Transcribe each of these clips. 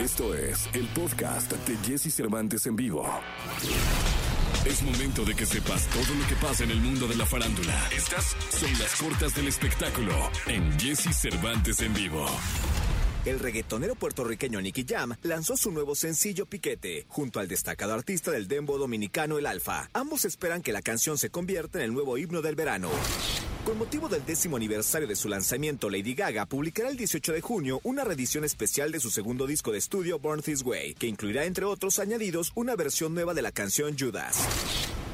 Esto es el podcast de Jesse Cervantes en vivo. Es momento de que sepas todo lo que pasa en el mundo de la farándula. Estas son las cortas del espectáculo en Jesse Cervantes en vivo. El reggaetonero puertorriqueño Nicky Jam lanzó su nuevo sencillo Piquete, junto al destacado artista del dembo dominicano El Alfa. Ambos esperan que la canción se convierta en el nuevo himno del verano. Con motivo del décimo aniversario de su lanzamiento, Lady Gaga publicará el 18 de junio una reedición especial de su segundo disco de estudio Born This Way, que incluirá entre otros añadidos una versión nueva de la canción Judas.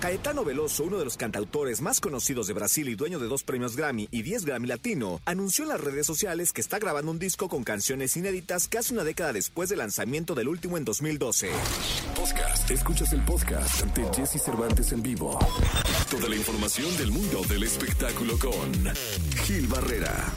Caetano Veloso, uno de los cantautores más conocidos de Brasil y dueño de dos premios Grammy y 10 Grammy Latino, anunció en las redes sociales que está grabando un disco con canciones inéditas casi una década después del lanzamiento del último en 2012. Podcast. Escuchas el podcast de Jesse Cervantes en vivo. Toda la información del mundo del espectáculo con Gil Barrera.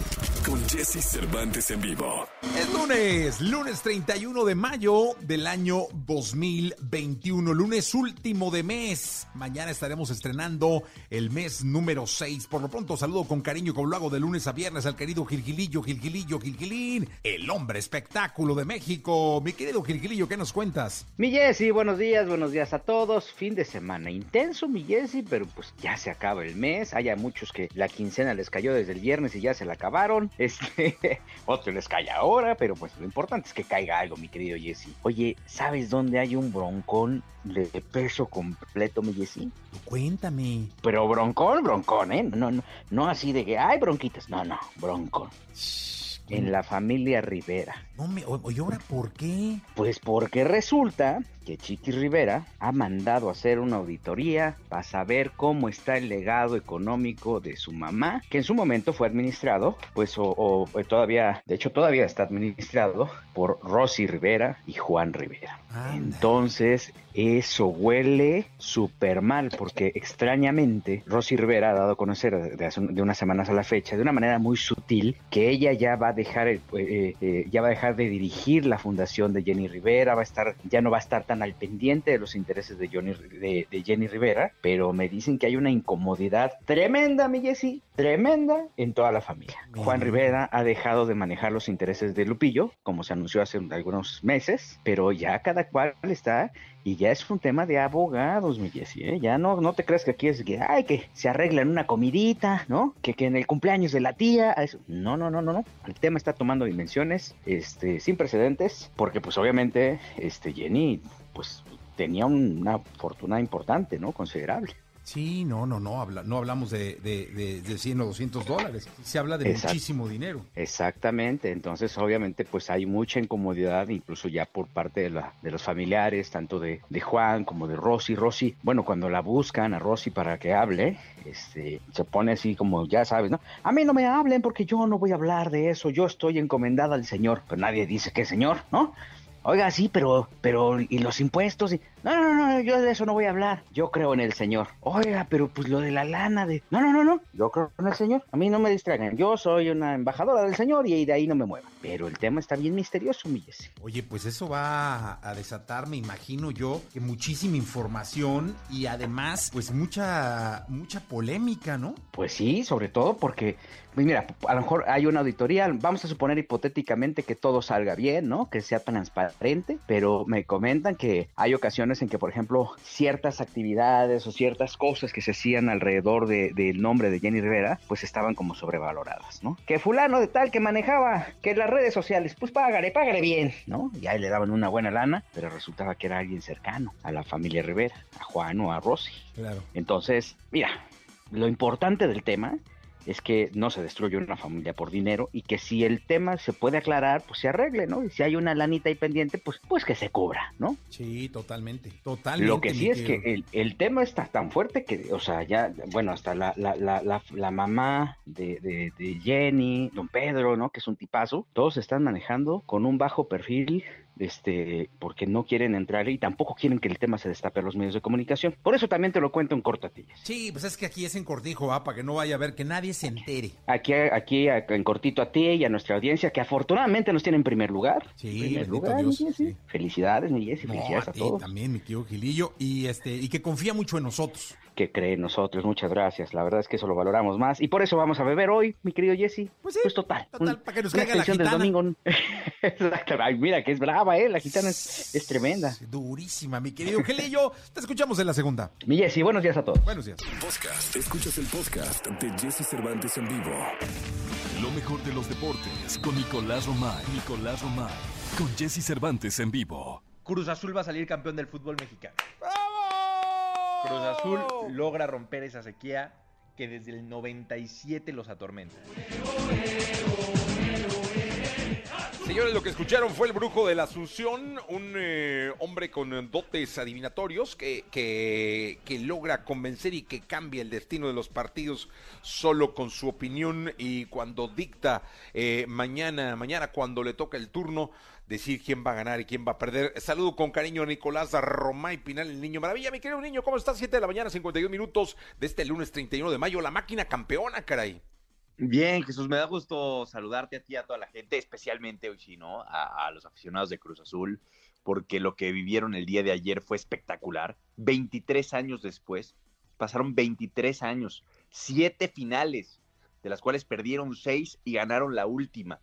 Con Jesse Cervantes en vivo. Es lunes, lunes 31 de mayo del año 2021, lunes último de mes. Mañana estaremos estrenando el mes número 6. Por lo pronto, saludo con cariño, como lo hago de lunes a viernes, al querido Gilgilillo, Gilgilillo, Gilgilín, el hombre espectáculo de México. Mi querido Gilgilillo, ¿qué nos cuentas? Mi Jessy, buenos días, buenos días a todos. Fin de semana intenso, mi Jessy, pero pues ya se acaba el mes. Hay a muchos que la quincena les cayó desde el viernes y ya se la acabaron. Este, otro les cae ahora, pero pues lo importante es que caiga algo, mi querido Jessy. Oye, ¿sabes dónde hay un broncón de peso completo, mi Jessy? Cuéntame. Pero broncón, broncón, ¿eh? No, no, no así de que hay bronquitas. No, no, broncón. En la familia Rivera. No me, oye, ¿ahora por qué? Pues porque resulta que Chiqui Rivera ha mandado a hacer una auditoría para saber cómo está el legado económico de su mamá, que en su momento fue administrado, pues o, o- o todavía, de hecho todavía está administrado por Rosy Rivera y Juan Rivera. Anda. Entonces, eso huele súper mal, porque extrañamente Rosy Rivera ha dado a conocer de, hace un- de unas semanas a la fecha, de una manera muy sutil, que ella ya va a dejar, el- eh, eh, ya va a dejar de dirigir la fundación de Jenny Rivera, va a estar, ya no va a estar tan al pendiente de los intereses de, Johnny, de, de Jenny Rivera, pero me dicen que hay una incomodidad tremenda, mi Jessy, tremenda en toda la familia. Juan Rivera ha dejado de manejar los intereses de Lupillo, como se anunció hace algunos meses, pero ya cada cual está y ya es un tema de abogados, mi Jessy, ¿eh? Ya no, no te creas que aquí es que, ay, que se arreglan una comidita, ¿no? Que, que en el cumpleaños de la tía, eso. no, no, no, no, no. El tema está tomando dimensiones, este, sin precedentes, porque pues obviamente, este, Jenny, pues tenía un- una fortuna importante, ¿no? Considerable. Sí, no, no, no, habla, no hablamos de, de, de, de 100 o 200 dólares. Se habla de muchísimo dinero. Exactamente, entonces obviamente pues hay mucha incomodidad incluso ya por parte de, la, de los familiares, tanto de, de Juan como de Rosy. Rosy, bueno, cuando la buscan a Rosy para que hable, este, se pone así como, ya sabes, ¿no? A mí no me hablen porque yo no voy a hablar de eso, yo estoy encomendada al Señor, pero nadie dice que Señor, ¿no? Oiga, sí, pero, pero, ¿y los impuestos? Y, no, no, no, no, yo de eso no voy a hablar. Yo creo en el Señor. Oiga, pero pues lo de la lana de... No, no, no, no, yo creo en el Señor. A mí no me distraigan. Yo soy una embajadora del Señor y de ahí no me muevan. Pero el tema está bien misterioso, mi. Oye, pues eso va a desatar, me imagino yo, que muchísima información y además, pues mucha, mucha polémica, ¿no? Pues sí, sobre todo porque, pues mira, a lo mejor hay una auditoría, vamos a suponer hipotéticamente que todo salga bien, ¿no? Que sea transparente, pero me comentan que hay ocasiones en que, por ejemplo, ciertas actividades o ciertas cosas que se hacían alrededor de- del nombre de Jenny Rivera, pues estaban como sobrevaloradas, ¿no? Que fulano de tal que manejaba, que las redes sociales, pues págale, págale bien, ¿no? Y ahí le daban una buena lana, pero resultaba que era alguien cercano a la familia Rivera, a Juan o a Rosy. Claro. Entonces, mira, lo importante del tema es que no se destruye una familia por dinero y que si el tema se puede aclarar, pues se arregle, ¿no? Y si hay una lanita ahí pendiente, pues, pues que se cubra, ¿no? Sí, totalmente, totalmente. Lo que sí es que el, el tema está tan fuerte que, o sea, ya, bueno, hasta la, la, la, la, la mamá de, de, de Jenny, don Pedro, ¿no? Que es un tipazo, todos están manejando con un bajo perfil, este, porque no quieren entrar y tampoco quieren que el tema se destape a los medios de comunicación. Por eso también te lo cuento en cortatillas. Sí, pues es que aquí es en cortijo, ¿ah? para que no vaya a ver que nadie se entere. Aquí, aquí en cortito a ti y a nuestra audiencia, que afortunadamente nos tiene en primer lugar. Sí, primer lugar, Dios, Felicidades, mi Jessy, felicidades a, todos. También, mi tío Gilillo, y, este, y que confía mucho en nosotros que cree en nosotros. Muchas gracias. La verdad es que eso lo valoramos más. Y por eso vamos a beber hoy, mi querido Jesse. Pues sí. Pues total. Total, para que nos caiga la gitana. Del domingo. Exacto. Ay, mira que es brava, ¿eh? La gitana es, es tremenda. Durísima, mi querido Gelillo. Te escuchamos en la segunda. Mi Jesse, buenos días a todos. Buenos días. Podcast. Escuchas el podcast de Jesse Cervantes en vivo. Lo mejor de los deportes con Nicolás Romay. Nicolás Romay. Con Jesse Cervantes en vivo. Cruz Azul va a salir campeón del fútbol mexicano. Cruz Azul logra romper esa sequía que desde el 97 los atormenta. Señores, lo que escucharon fue el brujo de la Asunción, un eh, hombre con dotes adivinatorios que, que, logra convencer y que cambia el destino de los partidos solo con su opinión y cuando dicta eh, mañana, mañana cuando le toca el turno, decir quién va a ganar y quién va a perder. Saludo con cariño a Nicolás Romay Pinal, el niño maravilla. Mi querido niño, ¿cómo estás? 7 de la mañana, 51 minutos de este lunes 31 de mayo. La máquina campeona, caray. Bien, Jesús, me da gusto saludarte a ti, a toda la gente, especialmente hoy sí, ¿no? A, los aficionados de Cruz Azul, porque lo que vivieron el día de ayer fue espectacular. 23 años después, pasaron 23 años, siete finales, de las cuales perdieron seis y ganaron la última.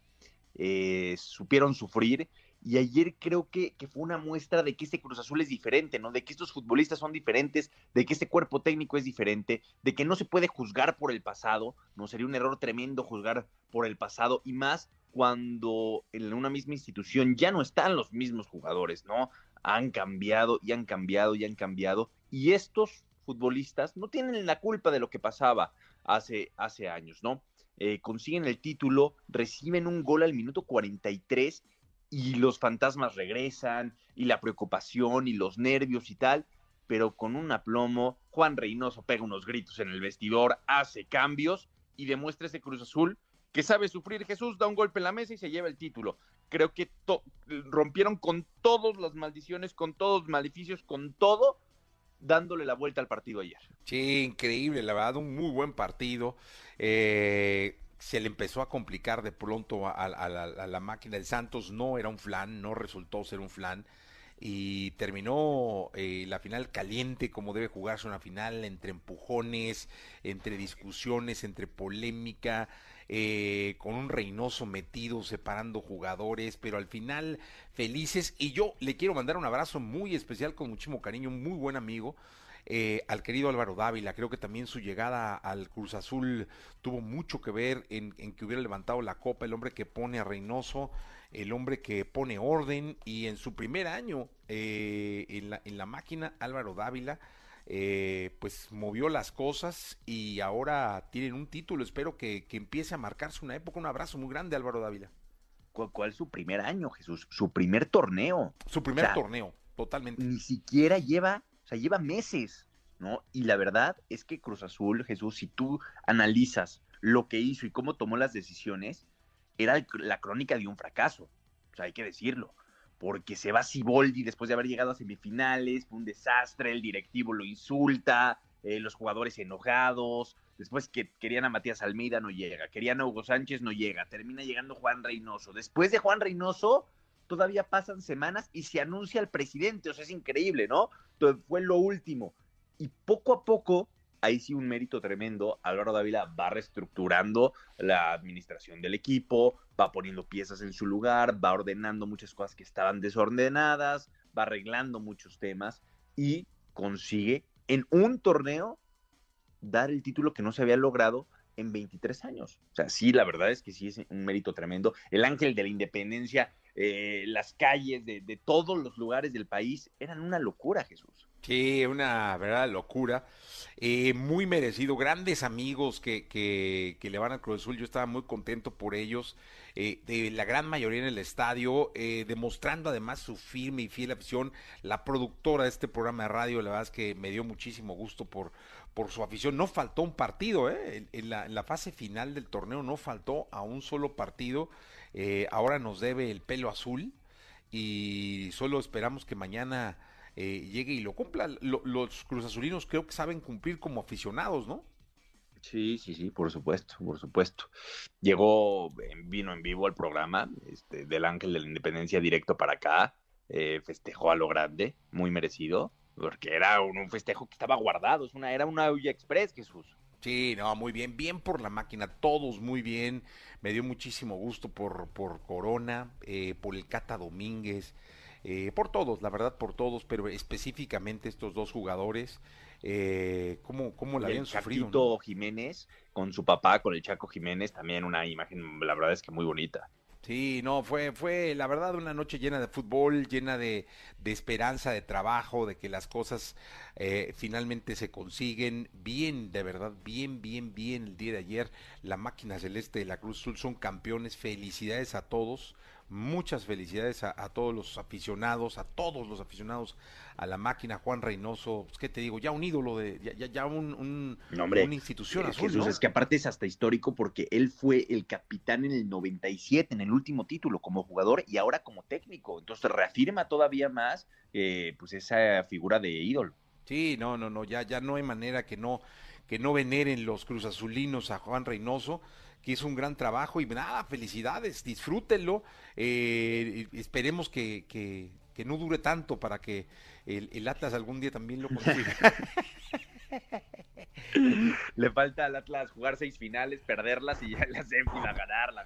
Eh, supieron sufrir. Y ayer creo que, fue una muestra de que este Cruz Azul es diferente, ¿no? De que estos futbolistas son diferentes, de que este cuerpo técnico es diferente, de que no se puede juzgar por el pasado, ¿no? Sería un error tremendo juzgar por el pasado y más cuando en una misma institución ya no están los mismos jugadores, ¿no? Han cambiado y han cambiado y han cambiado. Y estos futbolistas no tienen la culpa de lo que pasaba hace, hace años, ¿no? Eh, consiguen el título, reciben un gol al minuto 43 y los fantasmas regresan y la preocupación y los nervios y tal, pero con un aplomo, Juan Reynoso pega unos gritos en el vestidor, hace cambios y demuestra ese Cruz Azul que sabe sufrir. Jesús da un golpe en la mesa y se lleva el título. Creo que rompieron con todas las maldiciones, con todos los maleficios, con todo, dándole la vuelta al partido ayer. Sí, increíble, la verdad, un muy buen partido. Eh, se le empezó a complicar de pronto a, la, máquina. Del Santos, no era un flan, no resultó ser un flan y terminó eh, la final caliente como debe jugarse una final entre empujones, entre discusiones, entre polémica, eh, con un Reynoso metido separando jugadores, pero al final felices. Y yo le quiero mandar un abrazo muy especial con muchísimo cariño, un muy buen amigo eh, al querido Álvaro Dávila. Creo que también su llegada al Cruz Azul tuvo mucho que ver en, que hubiera levantado la copa, el hombre que pone a Reynoso, el hombre que pone orden y en su primer año eh, en, la, en la máquina, Álvaro Dávila. Eh, pues movió las cosas y ahora tienen un título. Espero que, empiece a marcarse una época. Un abrazo muy grande, Álvaro Dávila. ¿Cuál, es su primer año, Jesús? Su primer torneo. Su primer torneo, totalmente. Ni siquiera lleva o sea, lleva meses, ¿no? Y la verdad es que Cruz Azul, Jesús, si tú analizas lo que hizo y cómo tomó las decisiones, era la crónica de un fracaso. O sea, hay que decirlo. Porque se va Siboldi después de haber llegado a semifinales, fue un desastre, el directivo lo insulta, eh, los jugadores enojados, después que querían a Matías Almeida no llega, querían a Hugo Sánchez no llega, termina llegando Juan Reynoso. Después de Juan Reynoso, todavía pasan semanas y se anuncia al presidente, o sea, es increíble, ¿no? fue lo último. Y poco a poco, ahí sí un mérito tremendo, Álvaro Dávila va reestructurando la administración del equipo, va poniendo piezas en su lugar, va ordenando muchas cosas que estaban desordenadas, va arreglando muchos temas y consigue en un torneo dar el título que no se había logrado en 23 años. O sea, sí, la verdad es que sí es un mérito tremendo. El ángel de la independencia eh, las calles de, todos los lugares del país, eran una locura, Jesús. Sí, una verdad locura. Eh, muy merecido, grandes amigos que, que, le van al Cruz Azul, yo estaba muy contento por ellos, eh, de la gran mayoría en el estadio, demostrando además su firme y fiel afición. La productora de este programa de radio, la verdad es que me dio muchísimo gusto por, por su afición. No faltó un partido, ¿eh? en, en la fase final del torneo no faltó a un solo partido. Eh, ahora nos debe el pelo azul y solo esperamos que mañana eh, llegue y lo cumpla. los cruzazulinos creo que saben cumplir como aficionados, ¿no? Sí, sí, sí, por supuesto, por supuesto. Llegó, vino en vivo al programa este, del Ángel de la Independencia directo para acá, eh, festejó a lo grande, muy merecido, porque era un, festejo que estaba guardado, es una, era una olla express, Jesús. Sí, no, muy bien, bien por la máquina, todos muy bien, me dio muchísimo gusto por, por Corona, eh, por el Cata Domínguez, eh, por todos, la verdad por todos, pero específicamente estos dos jugadores, eh, ¿cómo, cómo la habían sufrido? Jiménez con su papá, con el Chaco Jiménez, también una imagen, la verdad es que muy bonita. Sí, no, fue, fue la verdad una noche llena de fútbol, llena de, de esperanza, de trabajo, de que las cosas eh, finalmente se consiguen bien, de verdad, bien, bien, bien el día de ayer. La máquina celeste de la Cruz Azul son campeones, felicidades a todos Muchas felicidades a, todos los aficionados, a todos los aficionados a la máquina, Juan Reynoso, pues, ¿qué te digo? Ya un ídolo, de ya, ya un, un una institución eh, azul, es que aparte es hasta histórico porque él fue el capitán en el 97, en el último título, como jugador y ahora como técnico. Entonces reafirma todavía más eh, pues esa figura de ídolo. Sí, no, no, no, ya, ya no hay manera que no, que no veneren los cruzazulinos a Juan Reynoso que hizo un gran trabajo y nada, felicidades, disfrútenlo. Eh, esperemos que, que, no dure tanto para que el, Atlas algún día también lo consiga. Le falta al Atlas jugar seis finales, perderlas y ya la séptima ganarla.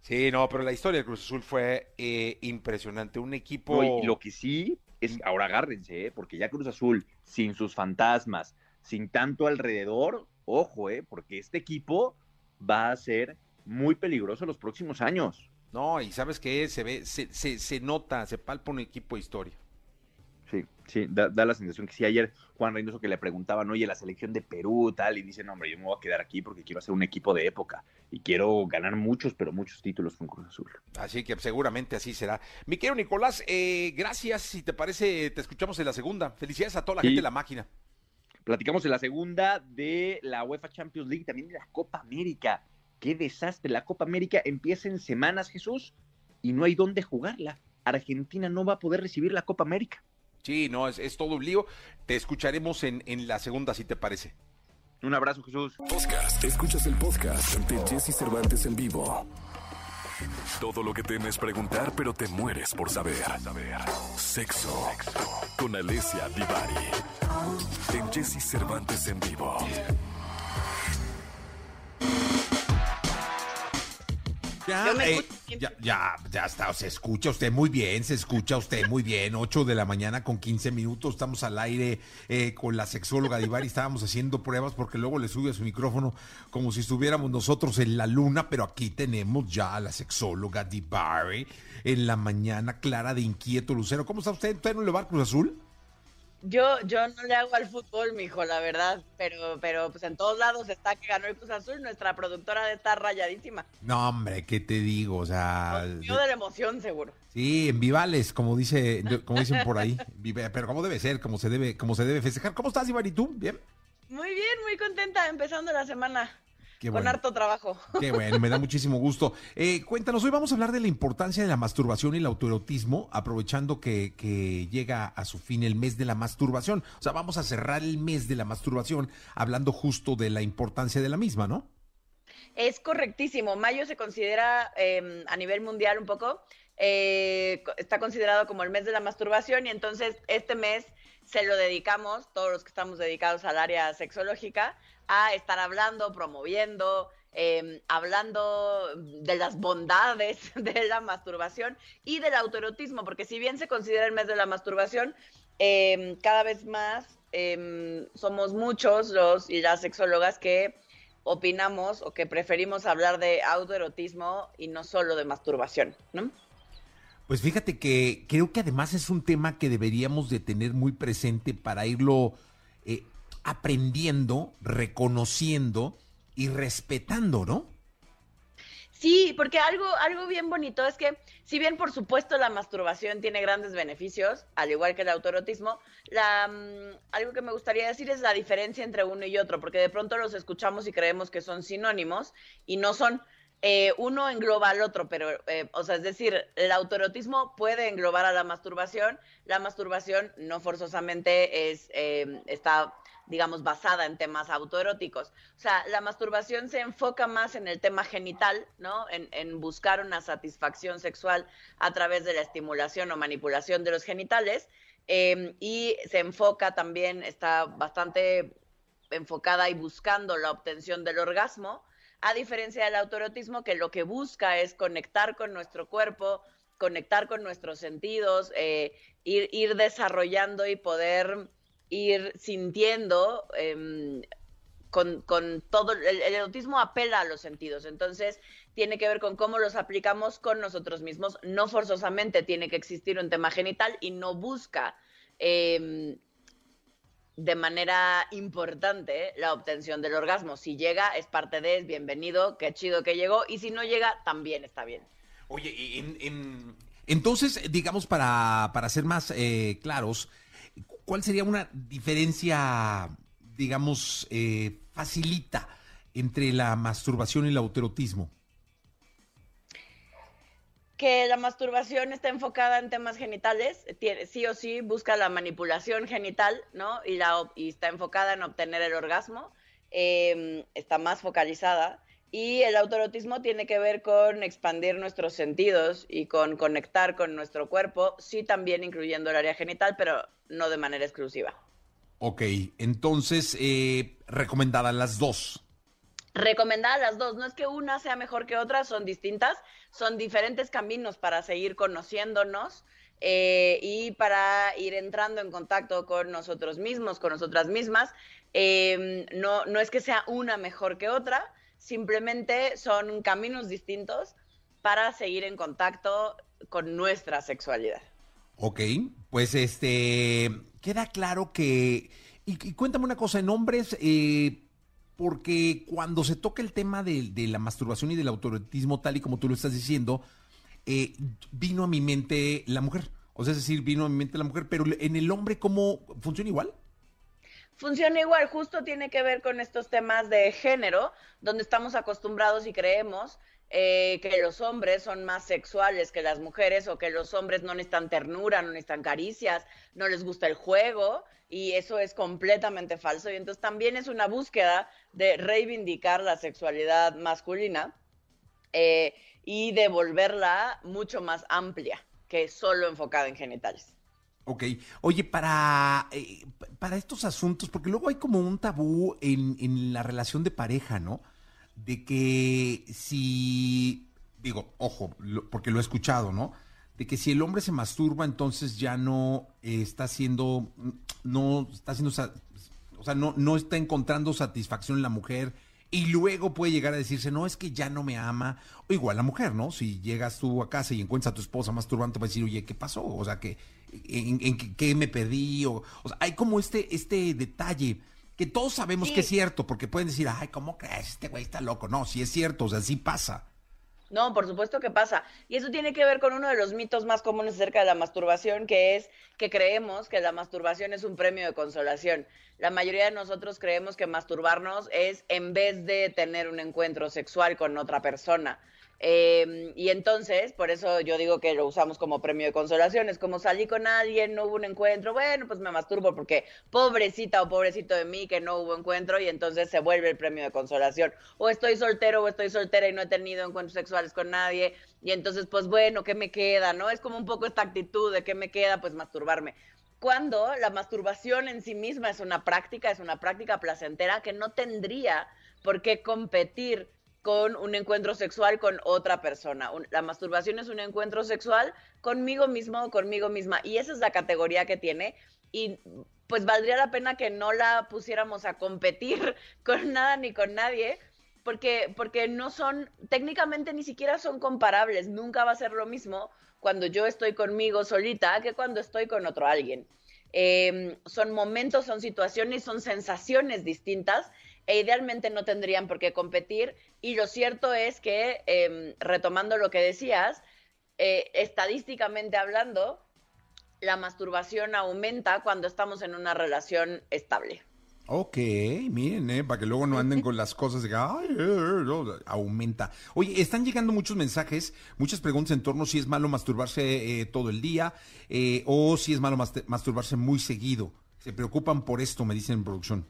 Sí, no, pero la historia del Cruz Azul fue eh, impresionante. Un equipo. y lo que sí es, ahora agárrense, ¿eh? porque ya Cruz Azul, sin sus fantasmas, sin tanto alrededor, ojo, ¿eh? porque este equipo va a ser muy peligroso los próximos años. No, y sabes que se ve, se, se, se, nota, se palpa un equipo de historia. Sí, sí, da, la sensación que sí, ayer Juan Reynoso que le preguntaban, oye, la selección de Perú, tal, y dice, no, hombre, yo me voy a quedar aquí porque quiero hacer un equipo de época y quiero ganar muchos, pero muchos títulos con Cruz Azul. Así que seguramente así será. Mi querido Nicolás, eh, gracias, si te parece, te escuchamos en la segunda. Felicidades a toda la gente de la máquina. Platicamos en la segunda de la UEFA Champions League, también de la Copa América. Qué desastre. La Copa América empieza en semanas, Jesús, y no hay dónde jugarla. Argentina no va a poder recibir la Copa América. Sí, no, es, todo un lío. Te escucharemos en, en la segunda, si te parece. Un abrazo, Jesús. Podcast. Escuchas el podcast de Jesse Cervantes en vivo. Todo lo que temes preguntar, pero te mueres por saber. Sexo. Con Alessia Divari. En Jesse Cervantes en vivo. Eh, ya, ya, ya, está, se escucha usted muy bien, se escucha usted muy bien. 8 de la mañana con 15 minutos, estamos al aire eh, con la sexóloga Divari, estábamos haciendo pruebas porque luego le sube a su micrófono como si estuviéramos nosotros en la luna, pero aquí tenemos ya a la sexóloga Divari en la mañana, Clara de Inquieto Lucero. ¿Cómo está usted? ¿Usted no le va Cruz Azul? Yo, yo no le hago al fútbol, mijo, la verdad, pero, pero pues en todos lados está que ganó el Cruz Azul, nuestra productora de estar rayadísima. No, hombre, ¿qué te digo? O sea. Yo de la emoción, seguro. Sí, en vivales, como dice, como dicen por ahí. Pero como debe ser, como se debe, como se debe festejar. ¿Cómo estás, Iván? ¿Y tú? ¿Bien? Muy bien, muy contenta, empezando la semana con harto trabajo. Qué bueno, me da muchísimo gusto. Eh, cuéntanos, hoy vamos a hablar de la importancia de la masturbación y el autoerotismo, aprovechando que, que, llega a su fin el mes de la masturbación. O sea, vamos a cerrar el mes de la masturbación hablando justo de la importancia de la misma, ¿no? Es correctísimo. Mayo se considera em, a nivel mundial un poco, eh, está considerado como el mes de la masturbación y entonces este mes se lo dedicamos, todos los que estamos dedicados al área sexológica, a estar hablando, promoviendo, em, hablando de las bondades de la masturbación y del autoerotismo, porque si bien se considera el mes de la masturbación, em, cada vez más em, somos muchos los y las sexólogas que opinamos o que preferimos hablar de autoerotismo y no solo de masturbación. Pues fíjate que creo que además es un tema que deberíamos de tener muy presente para irlo eh, aprendiendo, reconociendo y respetando, ¿no? Sí, porque algo, algo bien bonito es que, si bien por supuesto la masturbación tiene grandes beneficios, al igual que el autorotismo, la, mm, algo que me gustaría decir es la diferencia entre uno y otro, porque de pronto los escuchamos y creemos que son sinónimos y no son. eh, uno engloba al otro, pero, eh, o sea, es decir, el autoerotismo puede englobar a la masturbación. La masturbación no forzosamente es, eh, está, digamos, basada en temas autoeróticos. O sea, la masturbación se enfoca más en el tema genital, ¿no? En, en buscar una satisfacción sexual a través de la estimulación o manipulación de los genitales. y se enfoca también, está bastante enfocada y buscando la obtención del orgasmo a diferencia del autoerotismo que lo que busca es conectar con nuestro cuerpo, conectar con nuestros sentidos, eh, ir, desarrollando y poder ir sintiendo em, con, todo, el, el, erotismo apela a los sentidos, entonces tiene que ver con cómo los aplicamos con nosotros mismos, no forzosamente tiene que existir un tema genital y no busca em, de manera importante la obtención del orgasmo. Si llega, es parte de, es bienvenido, qué chido que llegó, y si no llega, también está bien. Oye, en, entonces, digamos, para, para ser más eh, claros, ¿cuál sería una diferencia, digamos, eh, facilita entre la masturbación y el autoerotismo? que la masturbación está enfocada en temas genitales, tiene, sí o sí busca la manipulación genital, ¿no? Y, la, y está enfocada en obtener el orgasmo, em, está más focalizada. Y el autoerotismo tiene que ver con expandir nuestros sentidos y con conectar con nuestro cuerpo, sí también incluyendo el área genital, pero no de manera exclusiva. Ok, entonces, eh, recomendadas las dos recomendadas las dos. No es que una sea mejor que otra, son distintas, son diferentes caminos para seguir conociéndonos eh, y para ir entrando en contacto con nosotros mismos, con nosotras mismas. Em, no, no es que sea una mejor que otra, simplemente son caminos distintos para seguir en contacto con nuestra sexualidad. Ok, pues este, queda claro que... Y, cuéntame una cosa, en hombres, eh, porque cuando se toca el tema de, la masturbación y del autorotismo, tal y como tú lo estás diciendo, eh, vino a mi mente la mujer. O sea, es decir, vino a mi mente la mujer, pero en el hombre, ¿cómo funciona igual? Funciona igual, justo tiene que ver con estos temas de género, donde estamos acostumbrados y creemos eh, que los hombres son más sexuales que las mujeres o que los hombres no necesitan ternura, no necesitan caricias, no les gusta el juego y eso es completamente falso. Y entonces también es una búsqueda de reivindicar la sexualidad masculina eh, y de volverla mucho más amplia que solo enfocada en genitales. Ok. Oye, para, eh, para estos asuntos, porque luego hay como un tabú en, en la relación de pareja, ¿no? De que si, digo, ojo, porque lo he escuchado, ¿no? De que si el hombre se masturba, entonces ya no está haciendo, no está haciendo o sea, no, no está encontrando satisfacción en la mujer y luego puede llegar a decirse, no, es que ya no me ama, o igual la mujer, ¿no? Si llegas tú a casa y encuentras a tu esposa masturbando, va a decir, oye, ¿qué pasó? O sea, que, ¿en, qué me perdí? O, o, sea, hay como este, este detalle que todos sabemos que es cierto, porque pueden decir, ay, ¿cómo crees? Este güey está loco. No, sí es cierto, o sea, sí pasa. No, por supuesto que pasa. Y eso tiene que ver con uno de los mitos más comunes acerca de la masturbación, que es que creemos que la masturbación es un premio de consolación. La mayoría de nosotros creemos que masturbarnos es en vez de tener un encuentro sexual con otra persona. Em, y entonces, por eso yo digo que lo usamos como premio de consolación. Es como salí con alguien, no hubo un encuentro, bueno, pues me masturbo porque pobrecita o pobrecito de mí que no hubo encuentro y entonces se vuelve el premio de consolación. O estoy soltero o estoy soltera y no he tenido encuentros sexuales con nadie y entonces, pues bueno, ¿qué me queda? ¿No? Es como un poco esta actitud de ¿qué me queda? Pues masturbarme cuando la masturbación en sí misma es una práctica, es una práctica placentera que no tendría por qué competir con un encuentro sexual con otra persona. la masturbación es un encuentro sexual conmigo mismo o conmigo misma. Y esa es la categoría que tiene. Y pues valdría la pena que no la pusiéramos a competir con nada ni con nadie, porque, porque no son, técnicamente ni siquiera son comparables. Nunca va a ser lo mismo cuando yo estoy conmigo solita que cuando estoy con otro alguien. Em, son momentos, son situaciones, son sensaciones distintas e idealmente no tendrían por qué competir. Y lo cierto es que, em, retomando lo que decías, eh, estadísticamente hablando, la masturbación aumenta cuando estamos en una relación estable. Ok, miren, eh, para que luego no anden con las cosas de que eh, eh, aumenta. Oye, están llegando muchos mensajes, muchas preguntas en torno a si es malo masturbarse todo el día o si es malo mas- masturbarse muy seguido. Se preocupan por esto, me dicen en producción.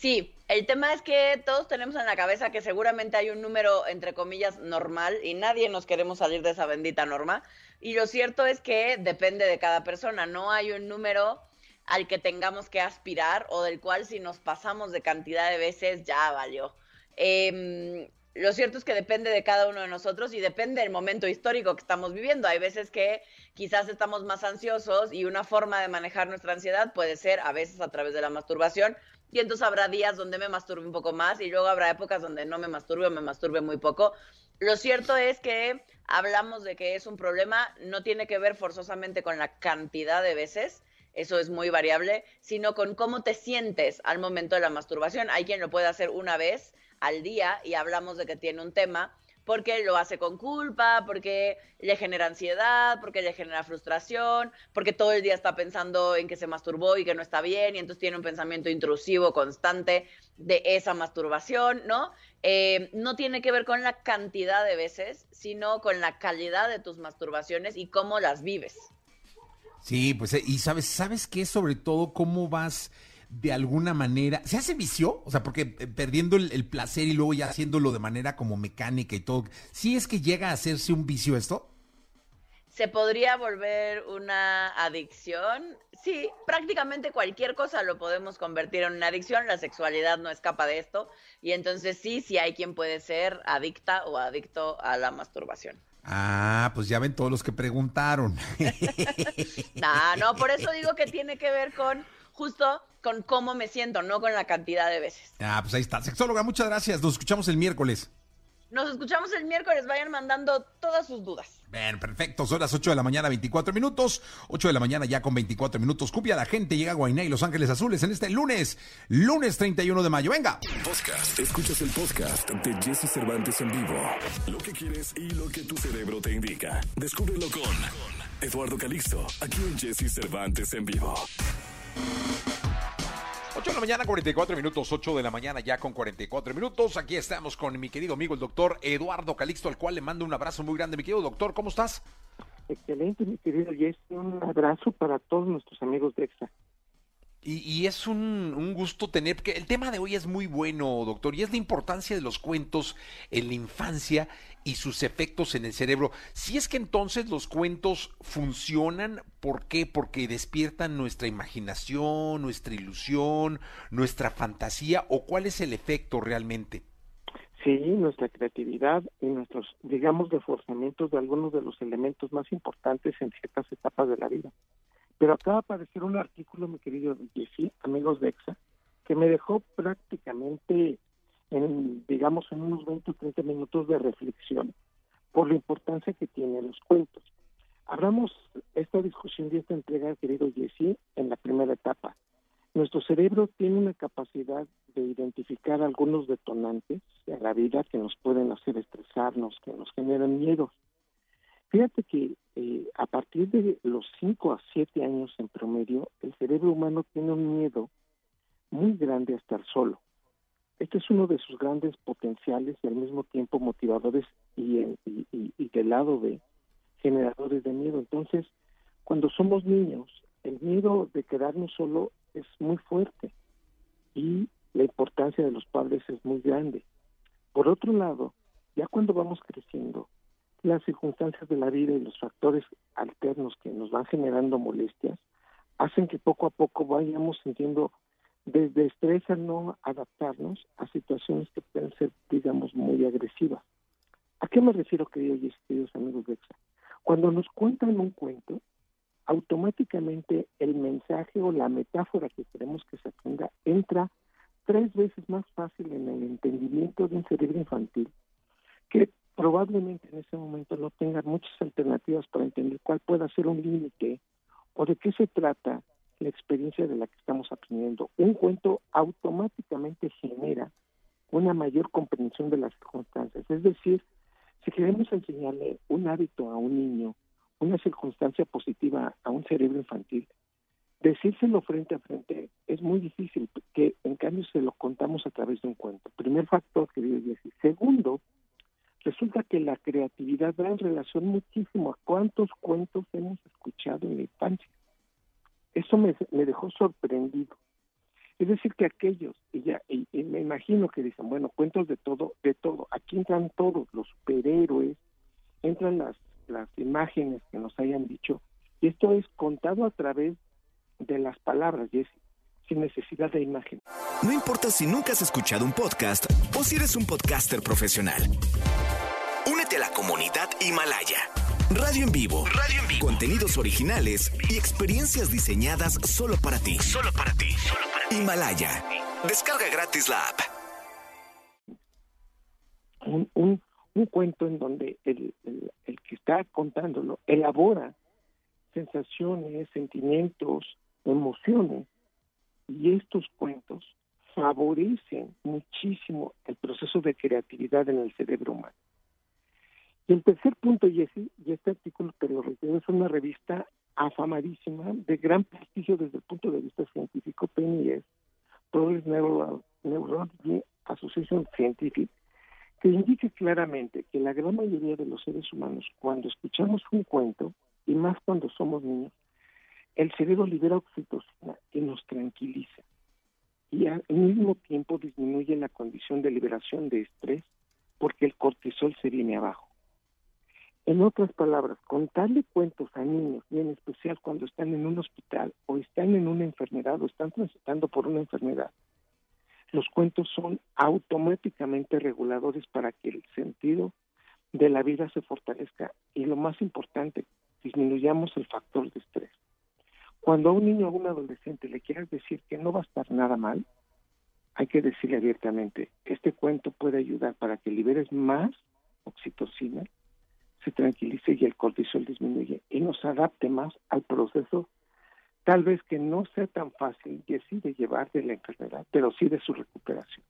Sí, el tema es que todos tenemos en la cabeza que seguramente hay un número, entre comillas, normal y nadie nos queremos salir de esa bendita norma. Y lo cierto es que depende de cada persona, no hay un número al que tengamos que aspirar o del cual si nos pasamos de cantidad de veces ya valió. Em, lo cierto es que depende de cada uno de nosotros y depende del momento histórico que estamos viviendo. Hay veces que quizás estamos más ansiosos y una forma de manejar nuestra ansiedad puede ser a veces a través de la masturbación y entonces habrá días donde me masturbe un poco más y luego habrá épocas donde no me masturbe o me masturbe muy poco. Lo cierto es que hablamos de que es un problema, no tiene que ver forzosamente con la cantidad de veces, eso es muy variable, sino con cómo te sientes al momento de la masturbación. Hay quien lo puede hacer una vez al día y hablamos de que tiene un tema porque lo hace con culpa, porque le genera ansiedad, porque le genera frustración, porque todo el día está pensando en que se masturbó y que no está bien, y entonces tiene un pensamiento intrusivo constante de esa masturbación, ¿no? Eh, no tiene que ver con la cantidad de veces, sino con la calidad de tus masturbaciones y cómo las vives. Sí, pues, eh, y sabes, ¿sabes qué? Sobre todo, cómo vas de alguna manera. ¿Se hace vicio? O sea, porque eh, perdiendo el, el placer y luego ya haciéndolo de manera como mecánica y todo. ¿Sí es que llega a hacerse un vicio esto? ¿Se podría volver una adicción? Sí, prácticamente cualquier cosa lo podemos convertir en una adicción. La sexualidad no escapa de esto. Y entonces sí, sí hay quien puede ser adicta o adicto a la masturbación. Ah, pues ya ven todos los que preguntaron. No, no, por eso digo que tiene que ver con justo con cómo me siento, no con la cantidad de veces. ah, pues ahí está. Sexóloga, muchas gracias. Nos escuchamos el miércoles. Nos escuchamos el miércoles, vayan mandando todas sus dudas. Bien, perfecto. Son las 8 de la mañana, 24 minutos. 8 de la mañana ya con 24 minutos. Cupia la gente, llega a Guainá y Los Ángeles Azules en este lunes, lunes 31 de mayo. Venga. Podcast. Escuchas el podcast de Jesse Cervantes en vivo. Lo que quieres y lo que tu cerebro te indica. Descúbrelo con Eduardo Calixto, aquí en Jesse Cervantes en vivo. 8 de la mañana, 44 minutos, 8 de la mañana ya con 44 minutos. Aquí estamos con mi querido amigo el doctor Eduardo Calixto, al cual le mando un abrazo muy grande. Mi querido doctor, ¿cómo estás? Excelente, mi querido Jesse. Un abrazo para todos nuestros amigos de EXA. Y, y es un, un gusto tener, que el tema de hoy es muy bueno, doctor, y es la importancia de los cuentos en la infancia y sus efectos en el cerebro. Si es que entonces los cuentos funcionan, ¿por qué? Porque despiertan nuestra imaginación, nuestra ilusión, nuestra fantasía, o cuál es el efecto realmente. Sí, nuestra creatividad y nuestros, digamos, reforzamientos de algunos de los elementos más importantes en ciertas etapas de la vida. Pero acaba de aparecer un artículo, mi querido Jesse, amigos de EXA, que me dejó prácticamente en, digamos, en unos 20 o 30 minutos de reflexión por la importancia que tienen los cuentos. Hablamos esta discusión y esta entrega, querido Jesse, en la primera etapa. Nuestro cerebro tiene una capacidad de identificar algunos detonantes de la vida que nos pueden hacer estresarnos, que nos generan miedo. Fíjate que eh, a partir de los 5 a 7 años en promedio, el cerebro humano tiene un miedo muy grande a estar solo. Este es uno de sus grandes potenciales y al mismo tiempo motivadores y, del lado de generadores de miedo. Entonces, cuando somos niños, el miedo de quedarnos solo es muy fuerte y la importancia de los padres es muy grande. Por otro lado, ya cuando vamos creciendo, las circunstancias de la vida y los factores alternos que nos van generando molestias hacen que poco a poco vayamos sintiendo desde a no adaptarnos a situaciones que pueden ser, digamos, muy agresivas. ¿A qué me refiero, queridos, queridos amigos de EXA? Cuando nos cuentan un cuento, automáticamente el mensaje o la metáfora que queremos que se aprenda entra tres veces más fácil en el entendimiento de un cerebro infantil que probablemente en ese momento no tenga muchas alternativas para entender cuál pueda ser un límite o de qué se trata la experiencia de la que estamos aprendiendo. Un cuento automáticamente genera una mayor comprensión de las circunstancias. Es decir, si queremos enseñarle un hábito a un niño, una circunstancia positiva a un cerebro infantil, Decírselo frente a frente es muy difícil, que en cambio se lo contamos a través de un cuento. Primer factor, querido Jesse. Segundo, resulta que la creatividad va en relación muchísimo a cuántos cuentos hemos escuchado en la infancia. Eso me, dejó sorprendido. Es decir, que aquellos, y, ya, y, me imagino que dicen, bueno, cuentos de todo, de todo. Aquí entran todos, los superhéroes, entran las, las imágenes que nos hayan dicho. Y esto es contado a través de las palabras, Jesse, sin necesidad de imagen. No importa si nunca has escuchado un podcast o si eres un podcaster profesional. Únete a la comunidad Himalaya. Radio en vivo. Radio en vivo. Contenidos originales y experiencias diseñadas solo para ti. Solo para ti. Himalaya. Descarga gratis la app. Un, un, un cuento en donde el, el, el que está contándolo elabora sensaciones, sentimientos, emociones, y estos cuentos favorecen muchísimo el proceso de creatividad en el cerebro humano. Y el tercer punto, Jesse, y este artículo te lo reitero, es una revista afamadísima, de gran prestigio desde el punto de vista científico, PNS, Progress Neurology Association Scientific, que indica claramente que la gran mayoría de los seres humanos, cuando escuchamos un cuento, y más cuando somos niños, el cerebro libera oxitocina que nos tranquiliza y al mismo tiempo disminuye la condición de liberación de estrés porque el cortisol se viene abajo. En otras palabras, contarle cuentos a niños, y en especial cuando están en un hospital o están en una enfermedad o están transitando por una enfermedad, los cuentos son automáticamente reguladores para que el sentido de la vida se fortalezca y lo más importante, disminuyamos el factor de estrés. Cuando a un niño o a un adolescente le quieras decir que no va a estar nada mal, hay que decirle abiertamente, este cuento puede ayudar para que liberes más oxitocina, se tranquilice y el cortisol disminuye y nos adapte más al proceso, tal vez que no sea tan fácil y así de llevar de la enfermedad, pero sí de su recuperación.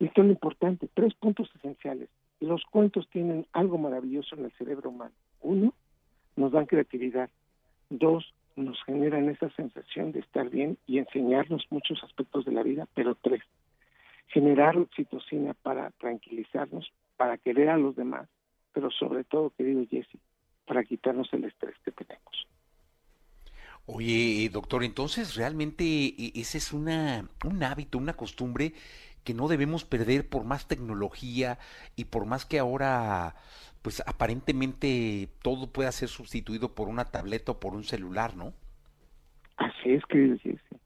Y esto es lo importante, tres puntos esenciales. Los cuentos tienen algo maravilloso en el cerebro humano. Uno, nos dan creatividad. Dos, nos generan esa sensación de estar bien y enseñarnos muchos aspectos de la vida, pero tres, generar oxitocina para tranquilizarnos, para querer a los demás, pero sobre todo, querido Jesse, para quitarnos el estrés que tenemos. Oye, doctor, entonces realmente e, ese es una, un hábito, una costumbre que no debemos perder por más tecnología y por más que ahora pues aparentemente todo pueda ser sustituido por una tableta o por un celular, ¿no? Así es, querido Jesse.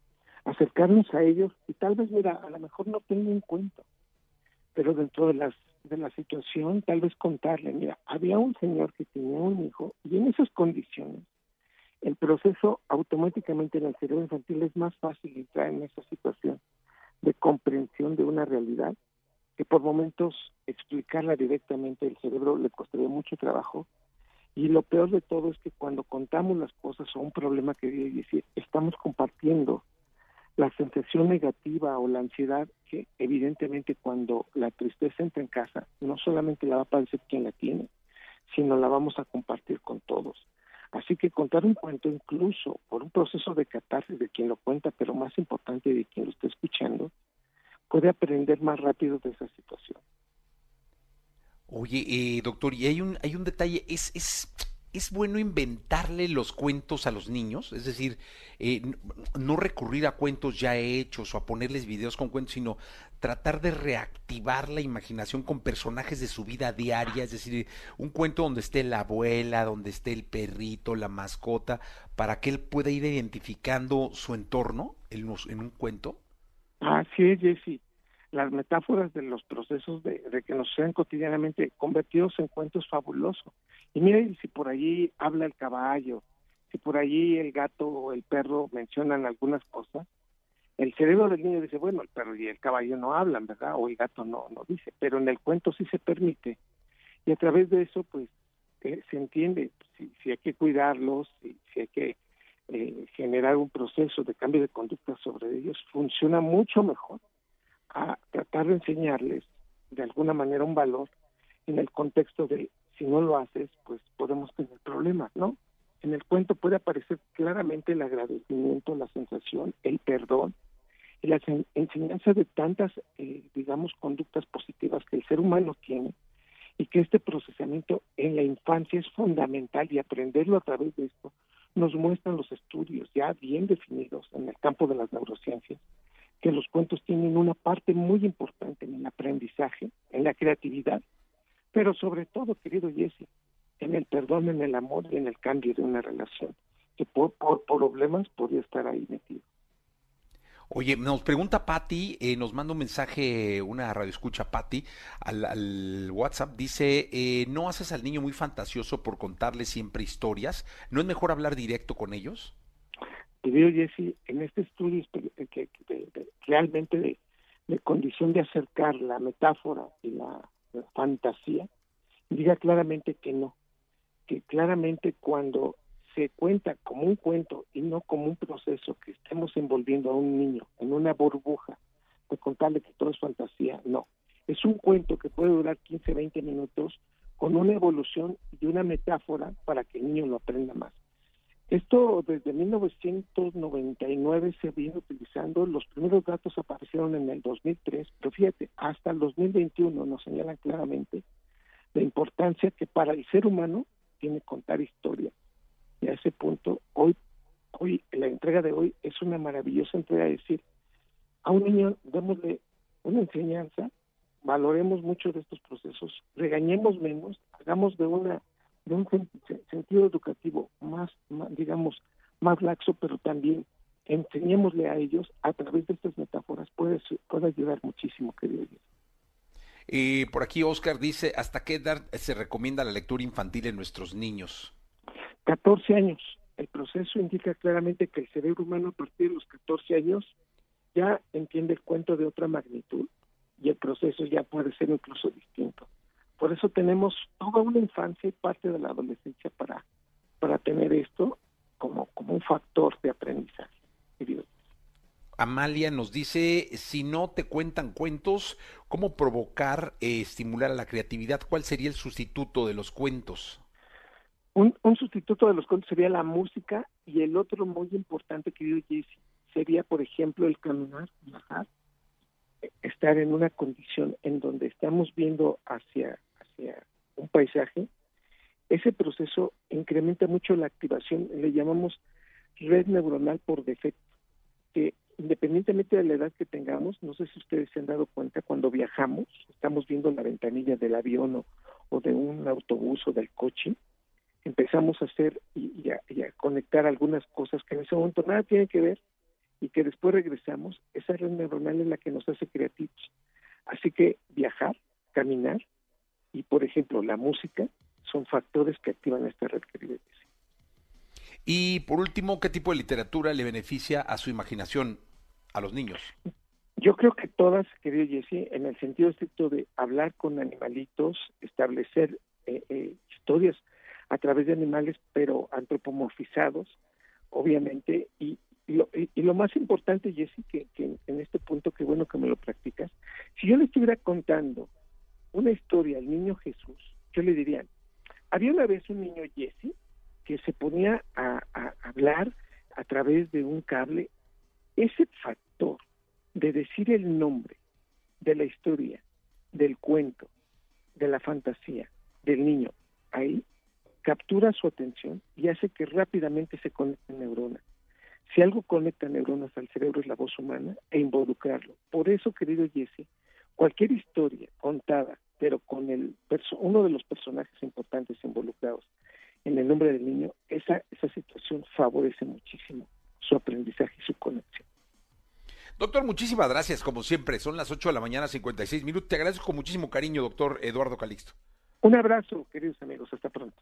Acercarnos a ellos y tal vez, mira, a lo mejor no tengo en cuenta, pero dentro de las de la situación, tal vez contarle, mira, había un señor que tenía un hijo y en esas condiciones el proceso automáticamente en el cerebro infantil es más fácil entrar en esa situación de comprensión de una realidad que por momentos explicarla directamente el cerebro le costaría mucho trabajo. Y lo peor de todo es que cuando contamos las cosas o un problema que decir, estamos compartiendo la sensación negativa o la ansiedad que evidentemente cuando la tristeza entra en casa, no solamente la va a padecer quien la tiene, sino la vamos a compartir con todos. Así que contar un cuento incluso por un proceso de catarsis de quien lo cuenta, pero más importante de quien lo está escuchando, puede aprender más rápido de esa situación. Oye, eh, doctor, y hay un, hay un detalle, es, es, es bueno inventarle los cuentos a los niños, es decir, eh, no recurrir a cuentos ya hechos o a ponerles videos con cuentos, sino tratar de reactivar la imaginación con personajes de su vida diaria, es decir, un cuento donde esté la abuela, donde esté el perrito, la mascota, para que él pueda ir identificando su entorno en, un cuento. Así es, Jesse. Las metáforas de los procesos de, que nos sean cotidianamente convertidos en cuentos fabulosos. Y mira, si por allí habla el caballo, si por allí el gato o el perro mencionan algunas cosas, el cerebro del niño dice, bueno, el perro y el caballo no hablan, ¿verdad? O el gato no, no dice, pero en el cuento sí se permite. Y a través de eso, pues, eh, se entiende si, si, hay que cuidarlos, si, si hay que eh, generar un proceso de cambio de conducta sobre ellos funciona mucho mejor a tratar de enseñarles de alguna manera un valor en el contexto de si no lo haces, pues podemos tener problemas, ¿no? En el cuento puede aparecer claramente el agradecimiento, la sensación, el perdón y la enseñanza de tantas, eh, digamos, conductas positivas que el ser humano tiene y que este procesamiento en la infancia es fundamental y aprenderlo a través de esto nos muestran los estudios ya bien definidos en el campo de las neurociencias que los cuentos tienen una parte muy importante en el aprendizaje, en la creatividad, pero sobre todo, querido Jesse, en el perdón, en el amor y en el cambio de una relación, que por, problemas podría estar ahí metido. Oye, nos pregunta Patti, eh, nos manda un mensaje, una radio escucha Patti, al, WhatsApp, dice, eh, ¿no haces al niño muy fantasioso por contarle siempre historias? ¿No es mejor hablar directo con ellos? Querido Jesse, en este estudio que, realmente de, condición de acercar la metáfora y la fantasía, diga claramente que no, que claramente cuando se cuenta como un cuento y no como un proceso que estemos envolviendo a un niño en una burbuja de contarle que todo es fantasía, no. Es un cuento que puede durar 15, 20 minutos con una evolución y una metáfora para que el niño lo aprenda más. Esto desde 1999 se viene utilizando, los primeros datos aparecieron en el 2003, pero fíjate, hasta el 2021 nos señalan claramente la importancia que para el ser humano tiene contar historia. Y a ese punto, hoy, hoy, la entrega de hoy es una maravillosa entrega. De decir, a un niño démosle una enseñanza, valoremos mucho de estos procesos, regañemos menos, hagamos de una de un sentido educativo más, digamos, más laxo, pero también enseñémosle a ellos a través de estas metáforas, puede, puede ayudar muchísimo, querido. Y por aquí Oscar dice, ¿hasta qué edad se recomienda la lectura infantil en nuestros niños? 14 años. El proceso indica claramente que el cerebro humano a partir de los 14 años ya entiende el cuento de otra magnitud y el proceso ya puede ser incluso distinto. Por eso tenemos toda una infancia y parte de la adolescencia para, para tener esto como, como un factor de aprendizaje. Amalia nos dice, si no te cuentan cuentos, ¿cómo provocar, eh, estimular a la creatividad? ¿Cuál sería el sustituto de los cuentos? Un, sustituto de los cuentos sería la música y el otro muy importante, querido Jesse, sería, por ejemplo, el caminar, viajar, estar en una condición en donde estamos viendo hacia, hacia un paisaje. Ese proceso incrementa mucho la activación, le llamamos red neuronal por defecto, que independientemente de la edad que tengamos, no sé si ustedes se han dado cuenta, cuando viajamos, estamos viendo la ventanilla del avión o de un autobús o del coche, empezamos a hacer y, a, conectar algunas cosas que en ese momento nada tienen que ver y que después regresamos, esa red neuronal es la que nos hace creativos. Así que viajar, caminar y, por ejemplo, la música son factores que activan esta red, Y por último, ¿qué tipo de literatura le beneficia a su imaginación a los niños? Yo creo que todas, querido Jesse, en el sentido estricto de hablar con animalitos, establecer eh, eh, historias a través de animales, pero antropomorfizados, obviamente, y, lo, y, lo más importante, Jesse, que, que en este punto, qué bueno que me lo practicas, si yo le estuviera contando una historia al niño Jesús, yo le diría, había una vez un niño Jesse que se ponía a, a hablar a través de un cable, ese factor de decir el nombre de la historia, del cuento, de la fantasía, del niño, ahí captura su atención y hace que rápidamente se conecten neuronas. Si algo conecta neuronas al cerebro es la voz humana e involucrarlo. Por eso, querido Jesse, cualquier historia contada, pero con el uno de los personajes importantes involucrados en el nombre del niño, esa, esa situación favorece muchísimo su aprendizaje y su conexión. Doctor, muchísimas gracias, como siempre. Son las 8 de la mañana, 56 minutos. Te agradezco con muchísimo cariño, doctor Eduardo Calixto. Un abrazo, queridos amigos. Hasta pronto.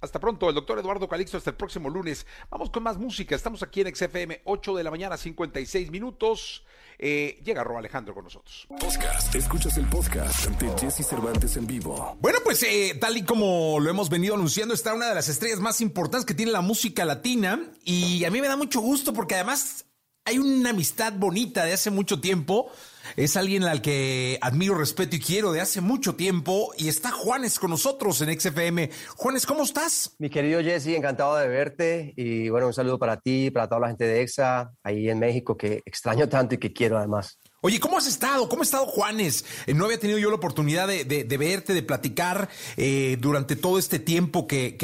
Hasta pronto, el doctor Eduardo Calixto, hasta el próximo lunes. Vamos con más música. Estamos aquí en XFM, 8 de la mañana, 56 minutos. Eh, llega Ro Alejandro con nosotros. Podcast. Escuchas el podcast de Jesse Cervantes en vivo. Bueno, pues eh, tal y como lo hemos venido anunciando, está una de las estrellas más importantes que tiene la música latina. Y a mí me da mucho gusto porque además hay una amistad bonita de hace mucho tiempo. Es alguien al que admiro, respeto y quiero de hace mucho tiempo. Y está Juanes con nosotros en XFM. Juanes, ¿cómo estás? Mi querido Jesse, encantado de verte. Y bueno, un saludo para ti, para toda la gente de EXA, ahí en México, que extraño tanto y que quiero además. Oye, ¿cómo has estado? ¿Cómo ha estado Juanes? Eh, no había tenido yo la oportunidad de, verte, de platicar eh, durante todo este tiempo que,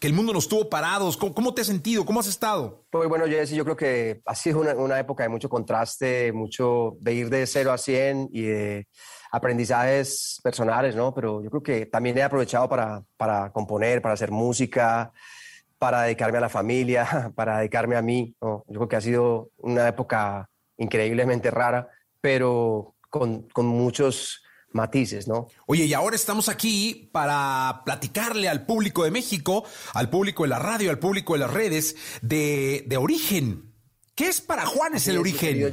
el mundo nos tuvo parados. ¿Cómo, te has sentido? ¿Cómo has estado? Pues bueno, Jesse, yo creo que ha sido una, época de mucho contraste, mucho de ir de 0 a 100 y de aprendizajes personales, ¿no? Pero yo creo que también he aprovechado para, para componer, para hacer música, para dedicarme a la familia, para dedicarme a mí. Yo creo que ha sido una época increíblemente rara, pero con, muchos matices, ¿no? Oye, y ahora estamos aquí para platicarle al público de México, al público de la radio, al público de las redes, de, Origen. ¿Qué es para Juanes el Origen?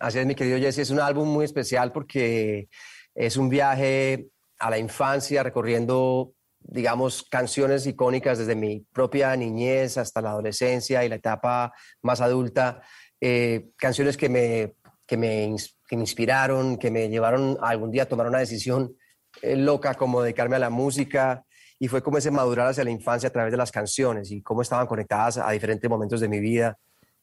Así es, mi querido Jesse. Es un álbum muy especial porque es un viaje a la infancia recorriendo, digamos, canciones icónicas desde mi propia niñez hasta la adolescencia y la etapa más adulta eh, canciones que me, que me, inspiraron, que me llevaron algún día a tomar una decisión eh, loca como dedicarme a la música y fue como ese madurar hacia la infancia a través de las canciones y cómo estaban conectadas a diferentes momentos de mi vida.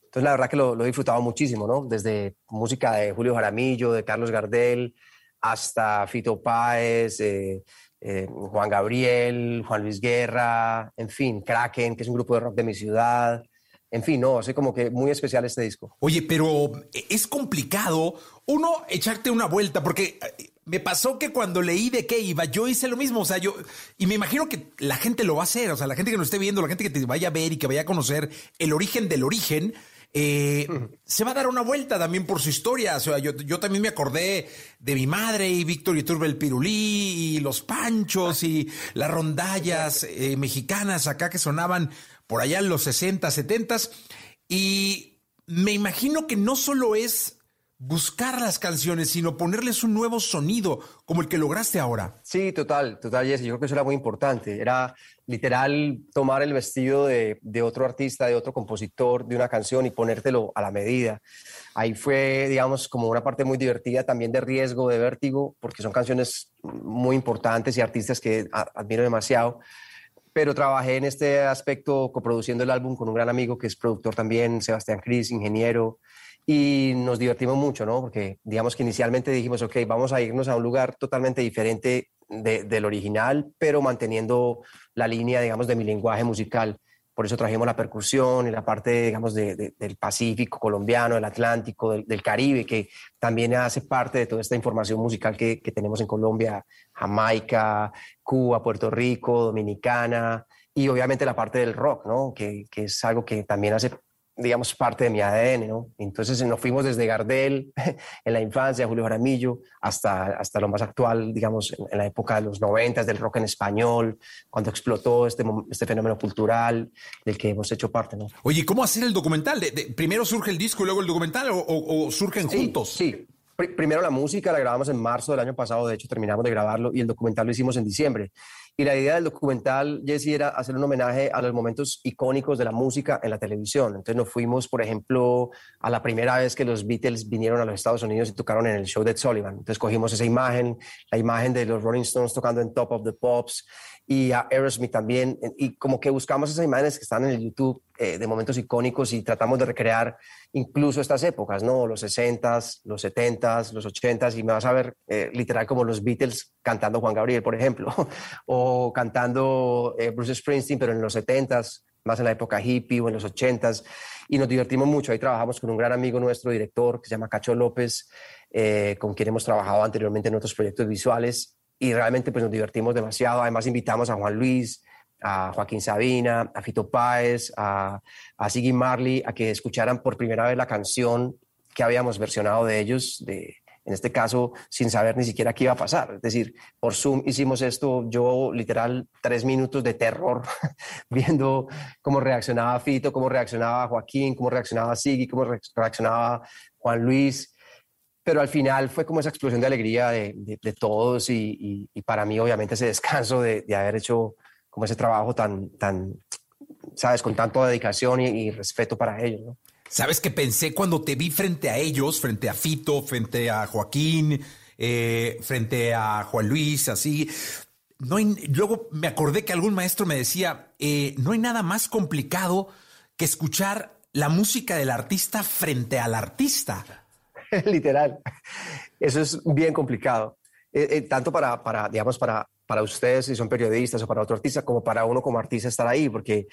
Entonces la verdad que lo, he disfrutado muchísimo, ¿no? Desde música de Julio Jaramillo, de Carlos Gardel, hasta Fito Páez, eh, Juan Gabriel, Juan Luis Guerra, en fin, Kraken, que es un grupo de rock de mi ciudad, en fin, no, así como que muy especial este disco. Oye, pero es complicado uno echarte una vuelta, porque eh, me pasó que cuando leí de qué iba, yo hice lo mismo, o sea, yo, y me imagino que la gente lo va a hacer, o sea, la gente que nos esté viendo, la gente que te vaya a ver y que vaya a conocer el origen del origen, eh, se va a dar una vuelta también por su historia. O sea, yo, también me acordé de mi madre y Víctor Iturbe el Pirulí y los Panchos y las rondallas eh, mexicanas acá que sonaban por allá en los 60, 70 y me imagino que no solo es buscar las canciones, sino ponerles un nuevo sonido, como el que lograste ahora. Sí, total, total, Jesse. Yo creo que eso era muy importante. Era literal tomar el vestido de, de, otro artista, de otro compositor, de una canción y ponértelo a la medida. Ahí fue, digamos, como una parte muy divertida también de riesgo, de vértigo, porque son canciones muy importantes y artistas que admiro demasiado pero trabajé en este aspecto coproduciendo el álbum con un gran amigo que es productor también, Sebastián Cris, ingeniero, y nos divertimos mucho, ¿no? Porque digamos que inicialmente dijimos, ok, vamos a irnos a un lugar totalmente diferente del original, pero manteniendo la línea, digamos, de mi lenguaje musical. Por eso trajimos la percusión y la parte, digamos, del Pacífico colombiano, del Atlántico, del, Caribe, que también hace parte de toda esta información musical que, tenemos en Colombia, Jamaica, Cuba, Puerto Rico, Dominicana, y obviamente la parte del rock, ¿no? Que, que es algo que también hace digamos, parte de mi ADN, ¿no? Entonces nos fuimos desde Gardel, en la infancia, Julio Jaramillo, hasta, hasta lo más actual, digamos, en, la época de los noventas, del rock en español, cuando explotó este, este fenómeno cultural del que hemos hecho parte, ¿no? Oye, ¿cómo hacer el documental? ¿De, primero surge el disco y luego el documental o, surgen juntos? Sí, primero la música la grabamos en marzo del año pasado, de hecho terminamos de grabarlo y el documental lo hicimos en diciembre. Y la idea del documental, Jesse, era hacer un homenaje a los momentos icónicos de la música en la televisión. Entonces nos fuimos, por ejemplo, a la primera vez que los Beatles vinieron a los Estados Unidos y tocaron en el show de Sullivan. Entonces cogimos esa imagen, la imagen de los Rolling Stones tocando en Top of the Pops y a Aerosmith también. Y como que buscamos esas imágenes que están en el YouTube eh, de momentos icónicos y tratamos de recrear incluso estas épocas, ¿no? Los 60s, los 70s, los 80s, y me vas a ver eh, literal como los Beatles cantando Juan Gabriel, por ejemplo, o cantando eh, Bruce Springsteen, pero en los 70s, más en la época hippie o en los 80s, y nos divertimos mucho. Ahí trabajamos con un gran amigo nuestro, director, que se llama Cacho López, con quien hemos trabajado anteriormente en otros proyectos visuales, y realmente pues nos divertimos demasiado. Además invitamos a Juan Luis, a Joaquín Sabina, a Fito Páez, a, a Siggy Marley, a que escucharan por primera vez la canción que habíamos versionado de ellos, de, en este caso sin saber ni siquiera qué iba a pasar. Es decir, por Zoom hicimos esto, yo literal tres minutos de terror, viendo cómo reaccionaba Fito, cómo reaccionaba Joaquín, cómo reaccionaba Siggy, cómo reaccionaba Juan Luis. Pero al final fue como esa explosión de alegría de, de, todos y, y, para mí obviamente ese descanso de, de haber hecho como ese trabajo tan, tan, sabes, con tanta dedicación y, respeto para ellos, ¿no? ¿Sabes qué pensé cuando te vi frente a ellos, frente a Fito, frente a Joaquín, eh, frente a Juan Luis, así? No luego me acordé que algún maestro me decía, eh, no hay nada más complicado que escuchar la música del artista frente al artista. Literal. Eso es bien complicado. Eh, eh, tanto para, para, digamos, para, para ustedes si son periodistas o para otro artista, como para uno como artista estar ahí, porque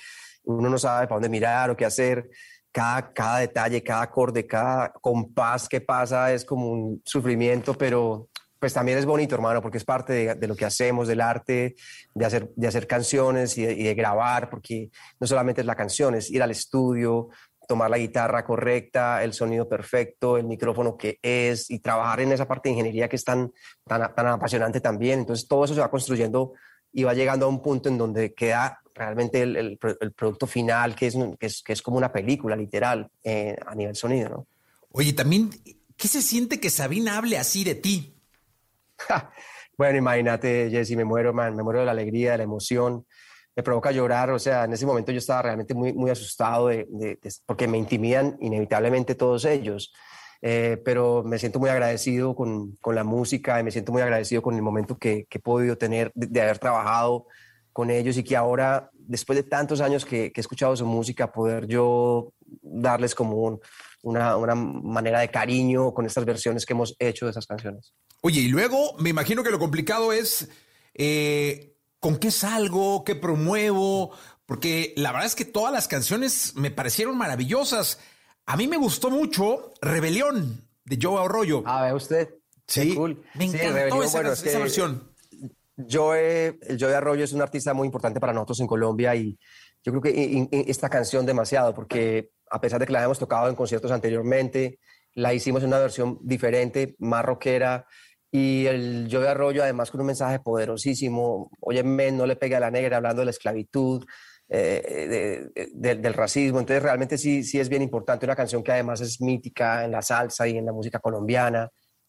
uno no sabe para dónde mirar o qué hacer. Cada, cada detalle, cada acorde, cada compás que pasa es como un sufrimiento, pero pues también es bonito, hermano, porque es parte de, lo que hacemos, del arte, de hacer, de hacer canciones y de, grabar, porque no solamente es la canción, es ir al estudio, tomar la guitarra correcta, el sonido perfecto, el micrófono que es, y trabajar en esa parte de ingeniería que es tan, tan, tan apasionante también. Entonces todo eso se va construyendo y va llegando a un punto en donde queda realmente el, el, producto final, que es, que es, que es, como una película literal eh, a nivel sonido. ¿no? Oye, también, ¿qué se siente que Sabina hable así de ti? bueno, imagínate, Jesse, me muero, man, me muero de la alegría, de la emoción me provoca llorar, o sea, en ese momento yo estaba realmente muy, muy asustado de, porque me intimidan inevitablemente todos ellos, eh, pero me siento muy agradecido con, con, la música y me siento muy agradecido con el momento que, que he podido tener de, haber trabajado con ellos y que ahora, después de tantos años que, que he escuchado su música, poder yo darles como una, una manera de cariño con estas versiones que hemos hecho de esas canciones. Oye, y luego me imagino que lo complicado es... Eh, ¿Con qué salgo? ¿Qué promuevo? Porque la verdad es que todas las canciones me parecieron maravillosas. A mí me gustó mucho Rebelión de Joe Arroyo. Ah, ve usted. Sí, me encantó esa, versión. Joe, el Joe Arroyo es un artista muy importante para nosotros en Colombia y yo creo que esta canción demasiado, porque a pesar de que la habíamos tocado en conciertos anteriormente, la hicimos en una versión diferente, más rockera, y el Yo de Arroyo, además, con un mensaje poderosísimo, oye, men, no le pegue a la negra, hablando de la esclavitud, eh, del racismo. Entonces, realmente sí, sí es bien importante. Una canción que además es mítica en la salsa y en la música colombiana.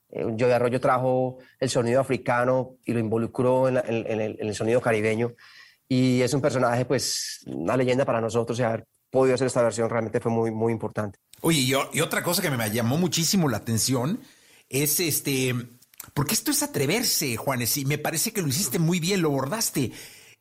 Eh, Yo de Arroyo trajo el sonido africano y lo involucró en, el, sonido caribeño. Y es un personaje, pues, una leyenda para nosotros. Y haber podido hacer esta versión realmente fue muy, muy importante. Oye, y, y otra cosa que me llamó muchísimo la atención es este porque esto es atreverse, Juanes, y me parece que lo hiciste muy bien, lo bordaste.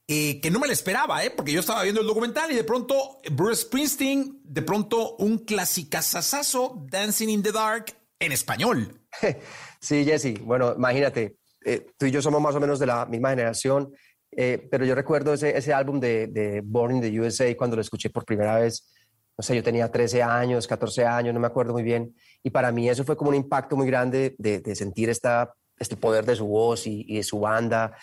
Eh, que no me lo esperaba, ¿eh? porque yo estaba viendo el documental y de pronto Bruce Springsteen, de pronto un clasicazazazo, Dancing in the Dark, en español. Sí, Jesse, bueno, imagínate, eh, tú y yo somos más o menos de la misma generación, eh, pero yo recuerdo ese, álbum de, Born in the USA cuando lo escuché por primera vez, no sé, yo tenía 13 años, 14 años, no me acuerdo muy bien, y para mí eso fue como un impacto muy grande de, de sentir esta este poder de su voz y, de su banda.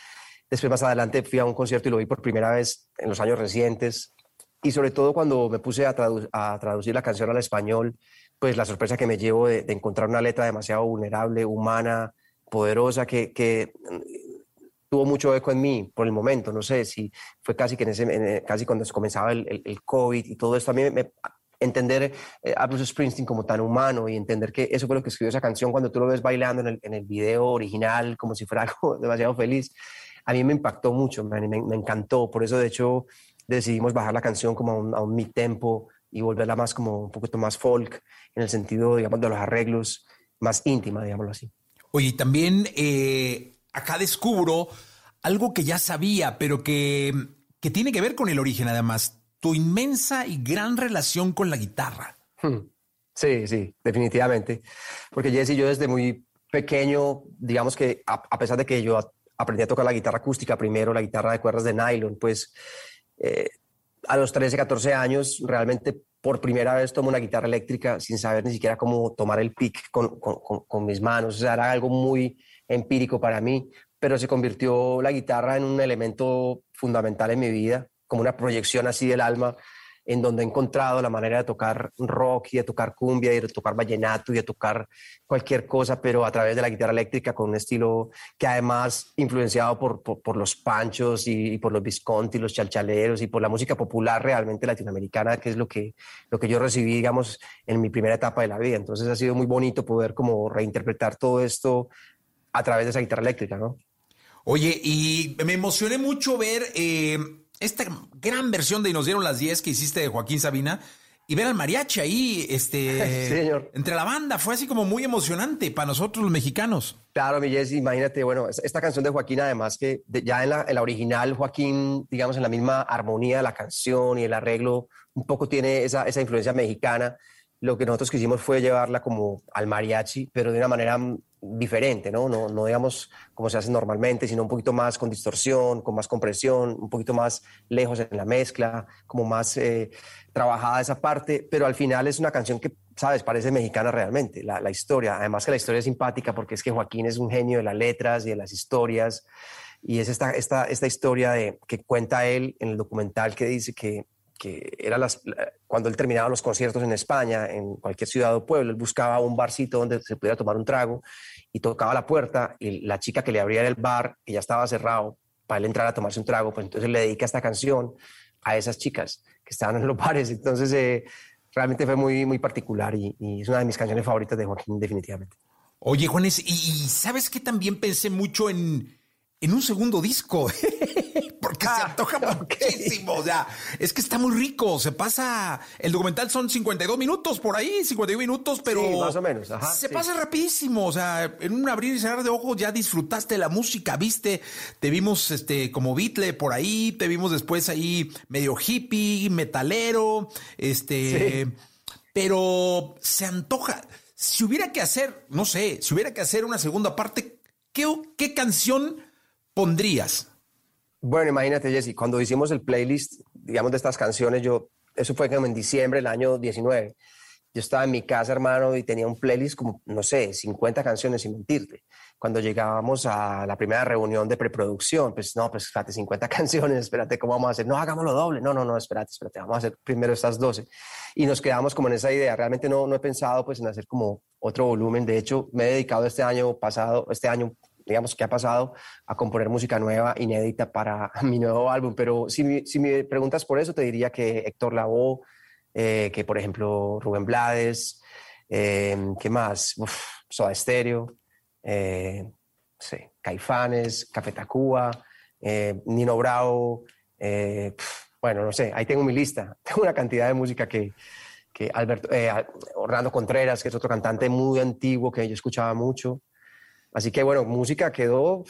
Después más adelante fui a un concierto y lo vi por primera vez en los años recientes. Y sobre todo cuando me puse a, traducir la canción al español, pues la sorpresa que me llevo de, encontrar una letra demasiado vulnerable, humana, poderosa, que, tuvo mucho eco en mí por el momento. No sé si fue casi, que en ese, casi cuando comenzaba el, el, COVID y todo esto. A mí me, entender eh, a Bruce Springsteen como tan humano y entender que eso fue lo que escribió esa canción cuando tú lo ves bailando en el, en el video original como si fuera algo demasiado feliz, a mí me impactó mucho, me, me, encantó. Por eso, de hecho, decidimos bajar la canción como a un, a un mid-tempo y volverla más como un poquito más folk, en el sentido, digamos, de los arreglos, más íntima, digámoslo así. Oye, también eh, acá descubro algo que ya sabía, pero que, que tiene que ver con el origen, además tu inmensa y gran relación con la guitarra. Hmm. Sí, sí, definitivamente. Porque Jesse, yo desde muy pequeño, digamos que a, pesar de que yo aprendí a tocar la guitarra acústica primero, la guitarra de cuerdas de nylon, pues eh, a los 13, 14 años realmente por primera vez tomo una guitarra eléctrica sin saber ni siquiera cómo tomar el pick con, con, mis manos. O sea, era algo muy empírico para mí, pero se convirtió la guitarra en un elemento fundamental en mi vida como una proyección así del alma, en donde he encontrado la manera de tocar rock y de tocar cumbia y de tocar vallenato y de tocar cualquier cosa, pero a través de la guitarra eléctrica con un estilo que además influenciado por, por, los panchos y, por los Visconti, los chalchaleros y por la música popular realmente latinoamericana, que es lo que, lo que yo recibí, digamos, en mi primera etapa de la vida. Entonces ha sido muy bonito poder como reinterpretar todo esto a través de esa guitarra eléctrica, ¿no? Oye, y me emocioné mucho ver... Eh esta gran versión de Y nos dieron las 10 que hiciste de Joaquín Sabina, y ver al mariachi ahí, este, entre la banda, fue así como muy emocionante para nosotros los mexicanos. Claro, mi Jessy, imagínate, bueno, esta canción de Joaquín, además que ya en la, en la, original, Joaquín, digamos, en la misma armonía de la canción y el arreglo, un poco tiene esa, esa influencia mexicana. Lo que nosotros quisimos fue llevarla como al mariachi, pero de una manera diferente, ¿no? ¿no? No digamos como se hace normalmente, sino un poquito más con distorsión, con más compresión, un poquito más lejos en la mezcla, como más eh, trabajada esa parte, pero al final es una canción que, sabes, parece mexicana realmente, la, la, historia. Además que la historia es simpática porque es que Joaquín es un genio de las letras y de las historias, y es esta, esta, esta historia de, que cuenta él en el documental que dice que que era las, cuando él terminaba los conciertos en España, en cualquier ciudad o pueblo, él buscaba un barcito donde se pudiera tomar un trago y tocaba la puerta y la chica que le abría el bar, que ya estaba cerrado, para él entrar a tomarse un trago, pues entonces le dedica esta canción a esas chicas que estaban en los bares. Entonces eh, realmente fue muy, muy particular y, es una de mis canciones favoritas de Joaquín, definitivamente. Oye, Juanes, y, y sabes que también pensé mucho en, en un segundo disco. porque se ah, antoja muchísimo. O sea, es que está muy rico. Se pasa. El documental son 52 minutos por ahí, 52 minutos, pero. Sí, más o menos. se pasa rapidísimo. O sea, en un abrir y cerrar de ojos ya disfrutaste la música, viste. Te vimos este como Beatle por ahí, te vimos después ahí medio hippie, metalero. Este. Pero se antoja. Si hubiera que hacer, no sé, si hubiera que hacer una segunda parte, ¿qué, qué canción pondrías? Bueno, imagínate, Jesse, cuando hicimos el playlist, digamos, de estas canciones, yo, eso fue como en diciembre del año 19. Yo estaba en mi casa, hermano, y tenía un playlist como, no sé, 50 canciones, sin mentirte. Cuando llegábamos a la primera reunión de preproducción, pues no, pues espérate, 50 canciones, espérate, ¿cómo vamos a hacer? No, hagámoslo doble. No, no, no, espérate, espérate, vamos a hacer primero estas 12. Y nos quedamos como en esa idea. Realmente no, no he pensado pues en hacer como otro volumen. De hecho, me he dedicado este año pasado, este año digamos, que ha pasado a componer música nueva, inédita para mi nuevo álbum. Pero si, si me preguntas por eso, te diría que Héctor Lavoe, eh, que por ejemplo Rubén Blades, eh, ¿qué más? Uf, Soda Stereo, eh, Caifanes, Café Tacuba, Nino Bravo, bueno, no sé, ahí tengo mi lista. Tengo una cantidad de música que, que Alberto, Orlando Contreras, que es otro cantante muy antiguo que yo escuchaba mucho. Así que bueno, música quedó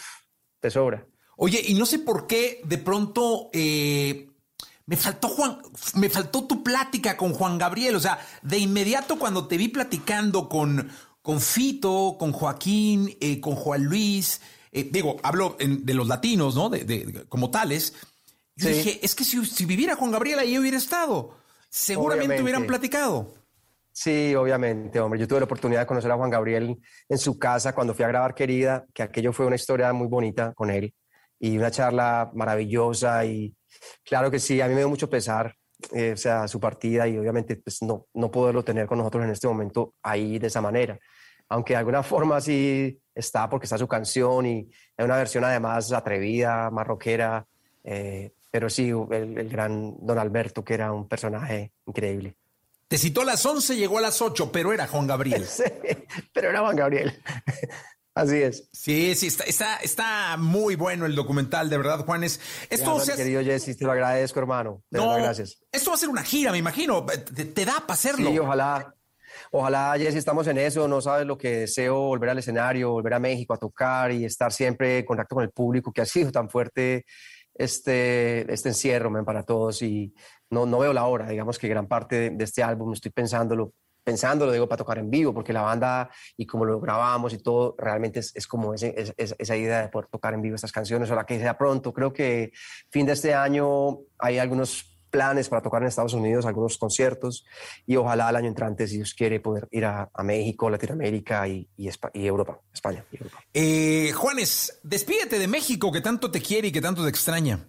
de sobra. Oye, y no sé por qué de pronto eh, me faltó Juan, me faltó tu plática con Juan Gabriel. O sea, de inmediato cuando te vi platicando con, con Fito, con Joaquín, eh, con Juan Luis, eh, digo, hablo de los latinos, ¿no? De, como tales. Yo dije, es que si, si, viviera Juan Gabriel ahí hubiera estado. Seguramente hubieran platicado. Sí, obviamente, hombre. Yo tuve la oportunidad de conocer a Juan Gabriel en su casa cuando fui a grabar Querida, que aquello fue una historia muy bonita con él y una charla maravillosa y claro que sí, a mí me dio mucho pesar, eh, o sea, su partida y obviamente pues no, no poderlo tener con nosotros en este momento ahí de esa manera. Aunque de alguna forma sí está porque está su canción y es una versión además atrevida, más rockera, eh, pero sí, el, el gran Don Alberto, que era un personaje increíble. Te citó a las 11, llegó a las 8, pero era Juan Gabriel. Sí, pero era Juan Gabriel. Así es. Sí, sí, está, está, muy bueno el documental, de verdad, Juanes. Esto Querido Jesse, te lo agradezco, hermano. De no, gracias. Esto va a ser una gira, me imagino. Te, da para hacerlo. Sí, ojalá. Ojalá, Jesse, estamos en eso. No sabes lo que deseo, volver al escenario, volver a México a tocar y estar siempre en contacto con el público que ha sido tan fuerte este, este encierro para todos. Y no, no veo la hora, digamos que gran parte de, este álbum estoy pensándolo, pensándolo, digo, para tocar en vivo, porque la banda y como lo grabamos y todo, realmente es, como es, esa idea de poder tocar en vivo estas canciones, o la que sea pronto. Creo que fin de este año hay algunos planes para tocar en Estados Unidos, algunos conciertos, y ojalá el año entrante, si Dios quiere, poder ir a, México, Latinoamérica y, y, y, Europa, España. Y Europa. Eh, Juanes, despídete de México, que tanto te quiere y que tanto te extraña.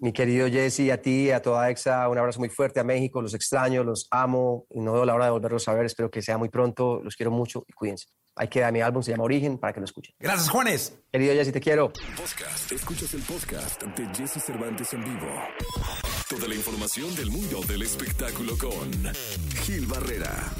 Mi querido Jesse, a ti, a toda EXA, un abrazo muy fuerte a México, los extraño, los amo y no veo la hora de volverlos a ver, espero que sea muy pronto, los quiero mucho y cuídense. Hay que dar mi álbum, se llama Origen, para que lo escuchen. Gracias, Juanes. Querido Jesse, te quiero. Podcast. Escuchas el podcast de Jesse Cervantes en vivo. Toda la información del mundo del espectáculo con Gil Barrera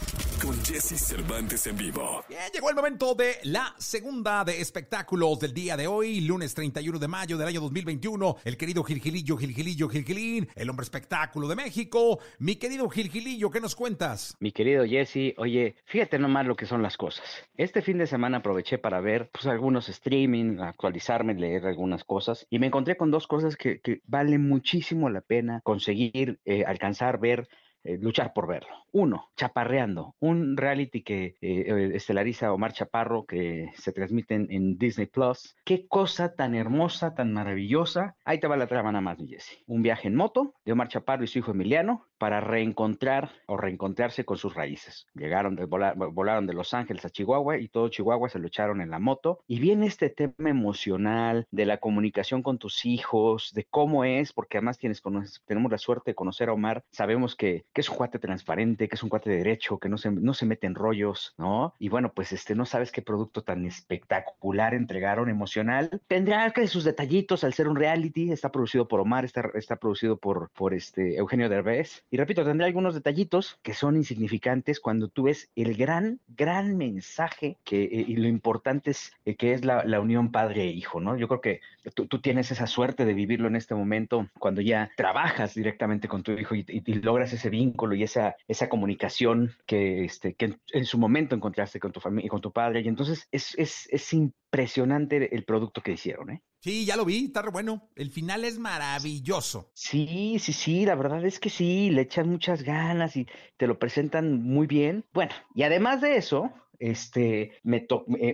con Jesse Cervantes en vivo. Bien, llegó el momento de la segunda de espectáculos del día de hoy, lunes 31 de mayo del año 2021. El querido Gilgilillo, Gilgilillo, Gilgilín, el hombre espectáculo de México. Mi querido Gilgilillo, ¿qué nos cuentas? Mi querido Jesse, oye, fíjate nomás lo que son las cosas. Este fin de semana aproveché para ver pues, algunos streaming, actualizarme, leer algunas cosas y me encontré con dos cosas que, que vale muchísimo la pena conseguir, eh, alcanzar, ver eh, luchar por verlo. Uno, Chaparreando, un reality que eh, estelariza Omar Chaparro que se transmite en, Disney Plus. Qué cosa tan hermosa, tan maravillosa. Ahí te va la trama nada más, Jesse. Un viaje en moto de Omar Chaparro y su hijo Emiliano para reencontrar o reencontrarse con sus raíces. Llegaron, de volaron de Los Ángeles a Chihuahua y todo Chihuahua se lo echaron en la moto. Y viene este tema emocional de la comunicación con tus hijos, de cómo es, porque además tienes, tenemos la suerte de conocer a Omar, sabemos que, que es un cuate transparente, que es un cuate de derecho, que no se, no se mete en rollos, ¿no? Y bueno, pues este, no sabes qué producto tan espectacular entregaron, emocional. Tendrá que sus detallitos al ser un reality, está producido por Omar, está, está producido por, por este Eugenio Derbez y repito, tendré algunos detallitos que son insignificantes cuando tú ves el gran, gran mensaje que, eh, y lo importante es eh, que es la, unión padre-hijo, ¿no? Yo creo que tú, tienes esa suerte de vivirlo en este momento cuando ya trabajas directamente con tu hijo y, logras ese vínculo y esa, esa comunicación que, este, que en, su momento encontraste con tu familia y con tu padre. Y entonces es, es, es impresionante el producto que hicieron, ¿eh? Sí, ya lo vi, está re bueno. El final es maravilloso. Sí, sí, sí, la verdad es que sí, le echan muchas ganas y te lo presentan muy bien. Bueno, y además de eso, este, me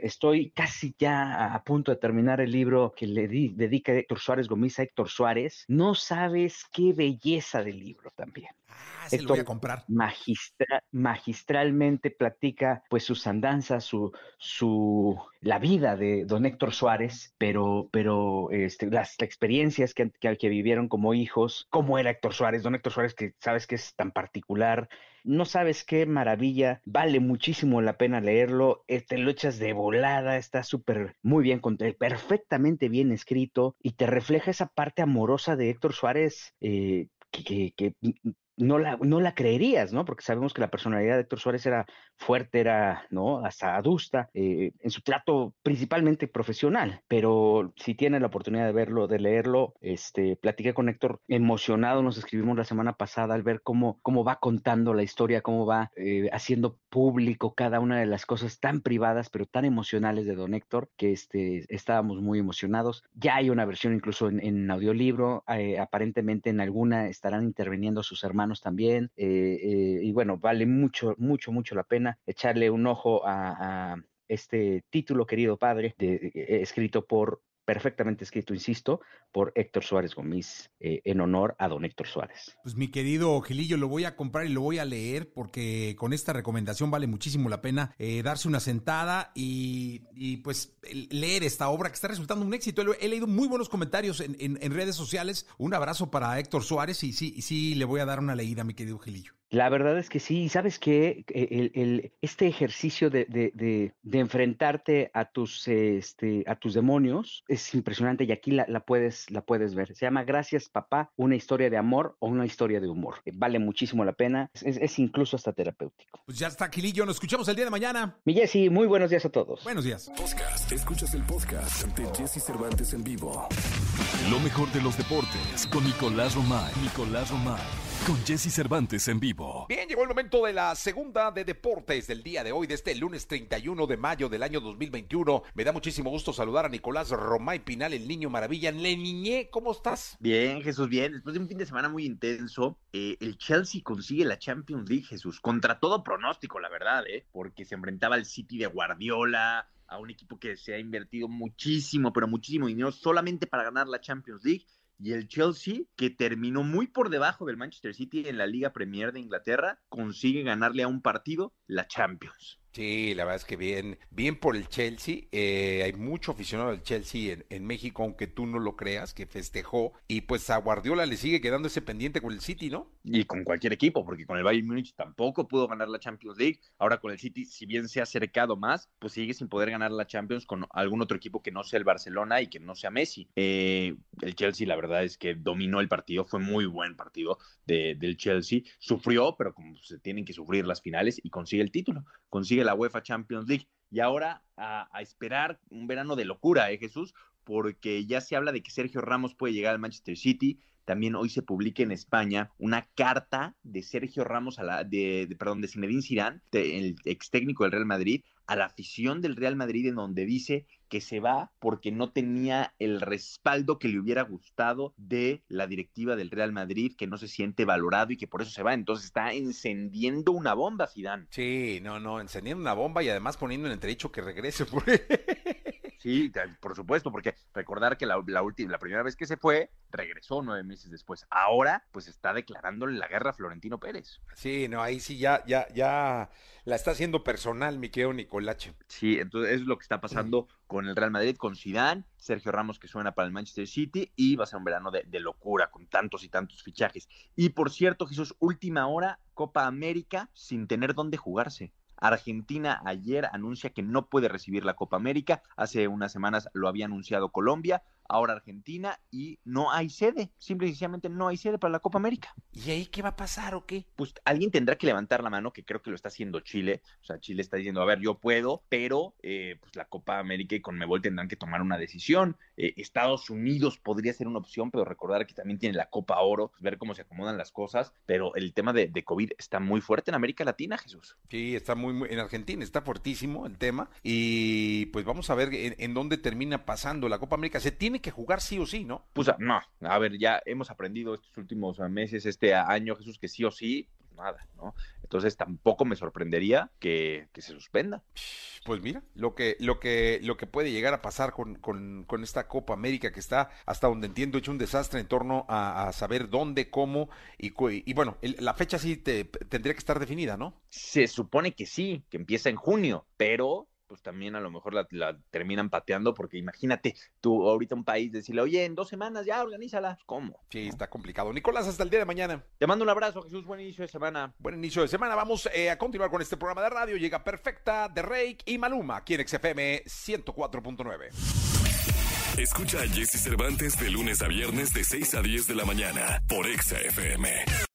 estoy casi ya a punto de terminar el libro que le dedica Héctor Suárez Gómez a Héctor Suárez. No sabes qué belleza de libro también. Ah, se lo voy a comprar. magistralmente platica pues sus andanzas, su, su, la vida de don Héctor Suárez, pero, pero este, las experiencias que, que, que vivieron como hijos, cómo era Héctor Suárez, don Héctor Suárez que sabes que es tan particular, no sabes qué maravilla, vale muchísimo la pena leerlo, eh, te lo echas de volada, está súper muy bien, perfectamente bien escrito y te refleja esa parte amorosa de Héctor Suárez eh, que, que, no la, no la creerías, ¿no? Porque sabemos que la personalidad de Héctor Suárez era fuerte, era, ¿no? Hasta adusta, eh, en su trato principalmente profesional, pero si tiene la oportunidad de verlo, de leerlo, este, platiqué con Héctor emocionado, nos escribimos la semana pasada al ver cómo, cómo va contando la historia, cómo va eh, haciendo público cada una de las cosas tan privadas, pero tan emocionales de don Héctor, que este, estábamos muy emocionados. Ya hay una versión incluso en, audiolibro, eh, aparentemente en alguna estarán interviniendo sus hermanos también, y bueno, vale mucho, mucho, mucho la pena echarle un ojo a, este título, querido padre, de, eh, escrito por perfectamente escrito, insisto, por Héctor Suárez Gómez, eh, en honor a don Héctor Suárez. Pues mi querido Gilillo, lo voy a comprar y lo voy a leer porque con esta recomendación vale muchísimo la pena eh, darse una sentada y, pues leer esta obra que está resultando un éxito. He, leído muy buenos comentarios en, redes sociales. Un abrazo para Héctor Suárez y sí, sí, le voy a dar una leída, mi querido Gilillo. La verdad es que sí, sabes que el, este ejercicio de, de, enfrentarte a tus, este, a tus demonios es impresionante y aquí la, puedes, la puedes ver. Se llama Gracias Papá, una historia de amor o una historia de humor. Eh, vale muchísimo la pena, es, incluso hasta terapéutico. Pues ya está, Quilillo, nos escuchamos el día de mañana. Mi Jessy, muy buenos días a todos. Buenos días. Podcast, escuchas el podcast de Jesse Cervantes en vivo. Lo mejor de los deportes con Nicolás Romay. Nicolás Romay con Jesse Cervantes en vivo. Bien, llegó el momento de la segunda de deportes del día de hoy, de este lunes 31 de mayo del año 2021. Me da muchísimo gusto saludar a Nicolás Romay Pinal, el niño maravilla. Le niñé, ¿cómo estás? Bien, Jesús, bien. Después de un fin de semana muy intenso, eh, el Chelsea consigue la Champions League, Jesús, contra todo pronóstico, la verdad, ¿eh? porque se enfrentaba al City de Guardiola, a un equipo que se ha invertido muchísimo, pero muchísimo dinero solamente para ganar la Champions League y el Chelsea, que terminó muy por debajo del Manchester City en la Liga Premier de Inglaterra, consigue ganarle a un partido la Champions. Sí, la verdad es que bien, bien por el Chelsea. Eh, hay mucho aficionado del Chelsea en, en, México, aunque tú no lo creas, que festejó. Y pues a Guardiola le sigue quedando ese pendiente con el City, ¿no? Y con cualquier equipo, porque con el Bayern Múnich tampoco pudo ganar la Champions League. Ahora con el City, si bien se ha acercado más, pues sigue sin poder ganar la Champions con algún otro equipo que no sea el Barcelona y que no sea Messi. Eh, el Chelsea, la verdad es que dominó el partido, fue muy buen partido de, del Chelsea. Sufrió, pero como se tienen que sufrir las finales y consigue el título, consigue la UEFA Champions League. Y ahora a, esperar un verano de locura, ¿eh, Jesús? Porque ya se habla de que Sergio Ramos puede llegar al Manchester City. También hoy se publica en España una carta de Sergio Ramos, a la, de, perdón, de Zinedine Zidane, el ex técnico del Real Madrid, a la afición del Real Madrid en donde dice que se va porque no tenía el respaldo que le hubiera gustado de la directiva del Real Madrid, que no se siente valorado y que por eso se va. Entonces está encendiendo una bomba, Zidane. Sí, no, no, encendiendo una bomba y además poniendo en entredicho que regrese. Sí, por supuesto, porque recordar que la, la, última, la primera vez que se fue, regresó nueve meses después. Ahora, pues está declarándole la guerra a Florentino Pérez. Sí, no, ahí sí ya, ya, ya la está haciendo personal, mi querido Nicolache. Sí, entonces eso es lo que está pasando con el Real Madrid, con Zidane, Sergio Ramos que suena para el Manchester City y va a ser un verano de, de locura con tantos y tantos fichajes. Y por cierto, Jesús, última hora, Copa América sin tener dónde jugarse. Argentina ayer anuncia que no puede recibir la Copa América. Hace unas semanas lo había anunciado Colombia, ahora Argentina y no hay sede. Simple y sencillamente no hay sede para la Copa América. ¿Y ahí qué va a pasar o qué? Pues alguien tendrá que levantar la mano, que creo que lo está haciendo Chile. O sea, Chile está diciendo, a ver, yo puedo, pero eh, pues la Copa América y Conmebol tendrán que tomar una decisión. Eh, Estados Unidos podría ser una opción, pero recordar que también tiene la Copa Oro, pues, ver cómo se acomodan las cosas. Pero el tema de, de, COVID está muy fuerte en América Latina, Jesús. Sí, está muy, muy en Argentina, está fuertísimo el tema. Y pues vamos a ver en, en dónde termina pasando la Copa América. Se tiene que jugar sí o sí, ¿no? Pues no, a ver, ya hemos aprendido estos últimos meses, este año, Jesús, que sí o sí, pues nada, ¿no? Entonces tampoco me sorprendería que, que, se suspenda. Pues mira, lo que, lo que, lo que puede llegar a pasar con, con, con esta Copa América que está, hasta donde entiendo, hecho un desastre en torno a, a saber dónde, cómo, y, y bueno, el, la fecha sí te, tendría que estar definida, ¿no? Se supone que sí, que empieza en junio, pero pues también a lo mejor la, la, terminan pateando, porque imagínate tú ahorita un país decirle, oye, en dos semanas ya organízala. ¿Cómo? Sí, está complicado. Nicolás, hasta el día de mañana. Te mando un abrazo, Jesús. Buen inicio de semana. Buen inicio de semana. Vamos eh, a continuar con este programa de radio. Llega Perfecta de Rake y Maluma, aquí en XFM 104.9. Escucha a Jesse Cervantes de lunes a viernes de 6 a 10 de la mañana por XFM.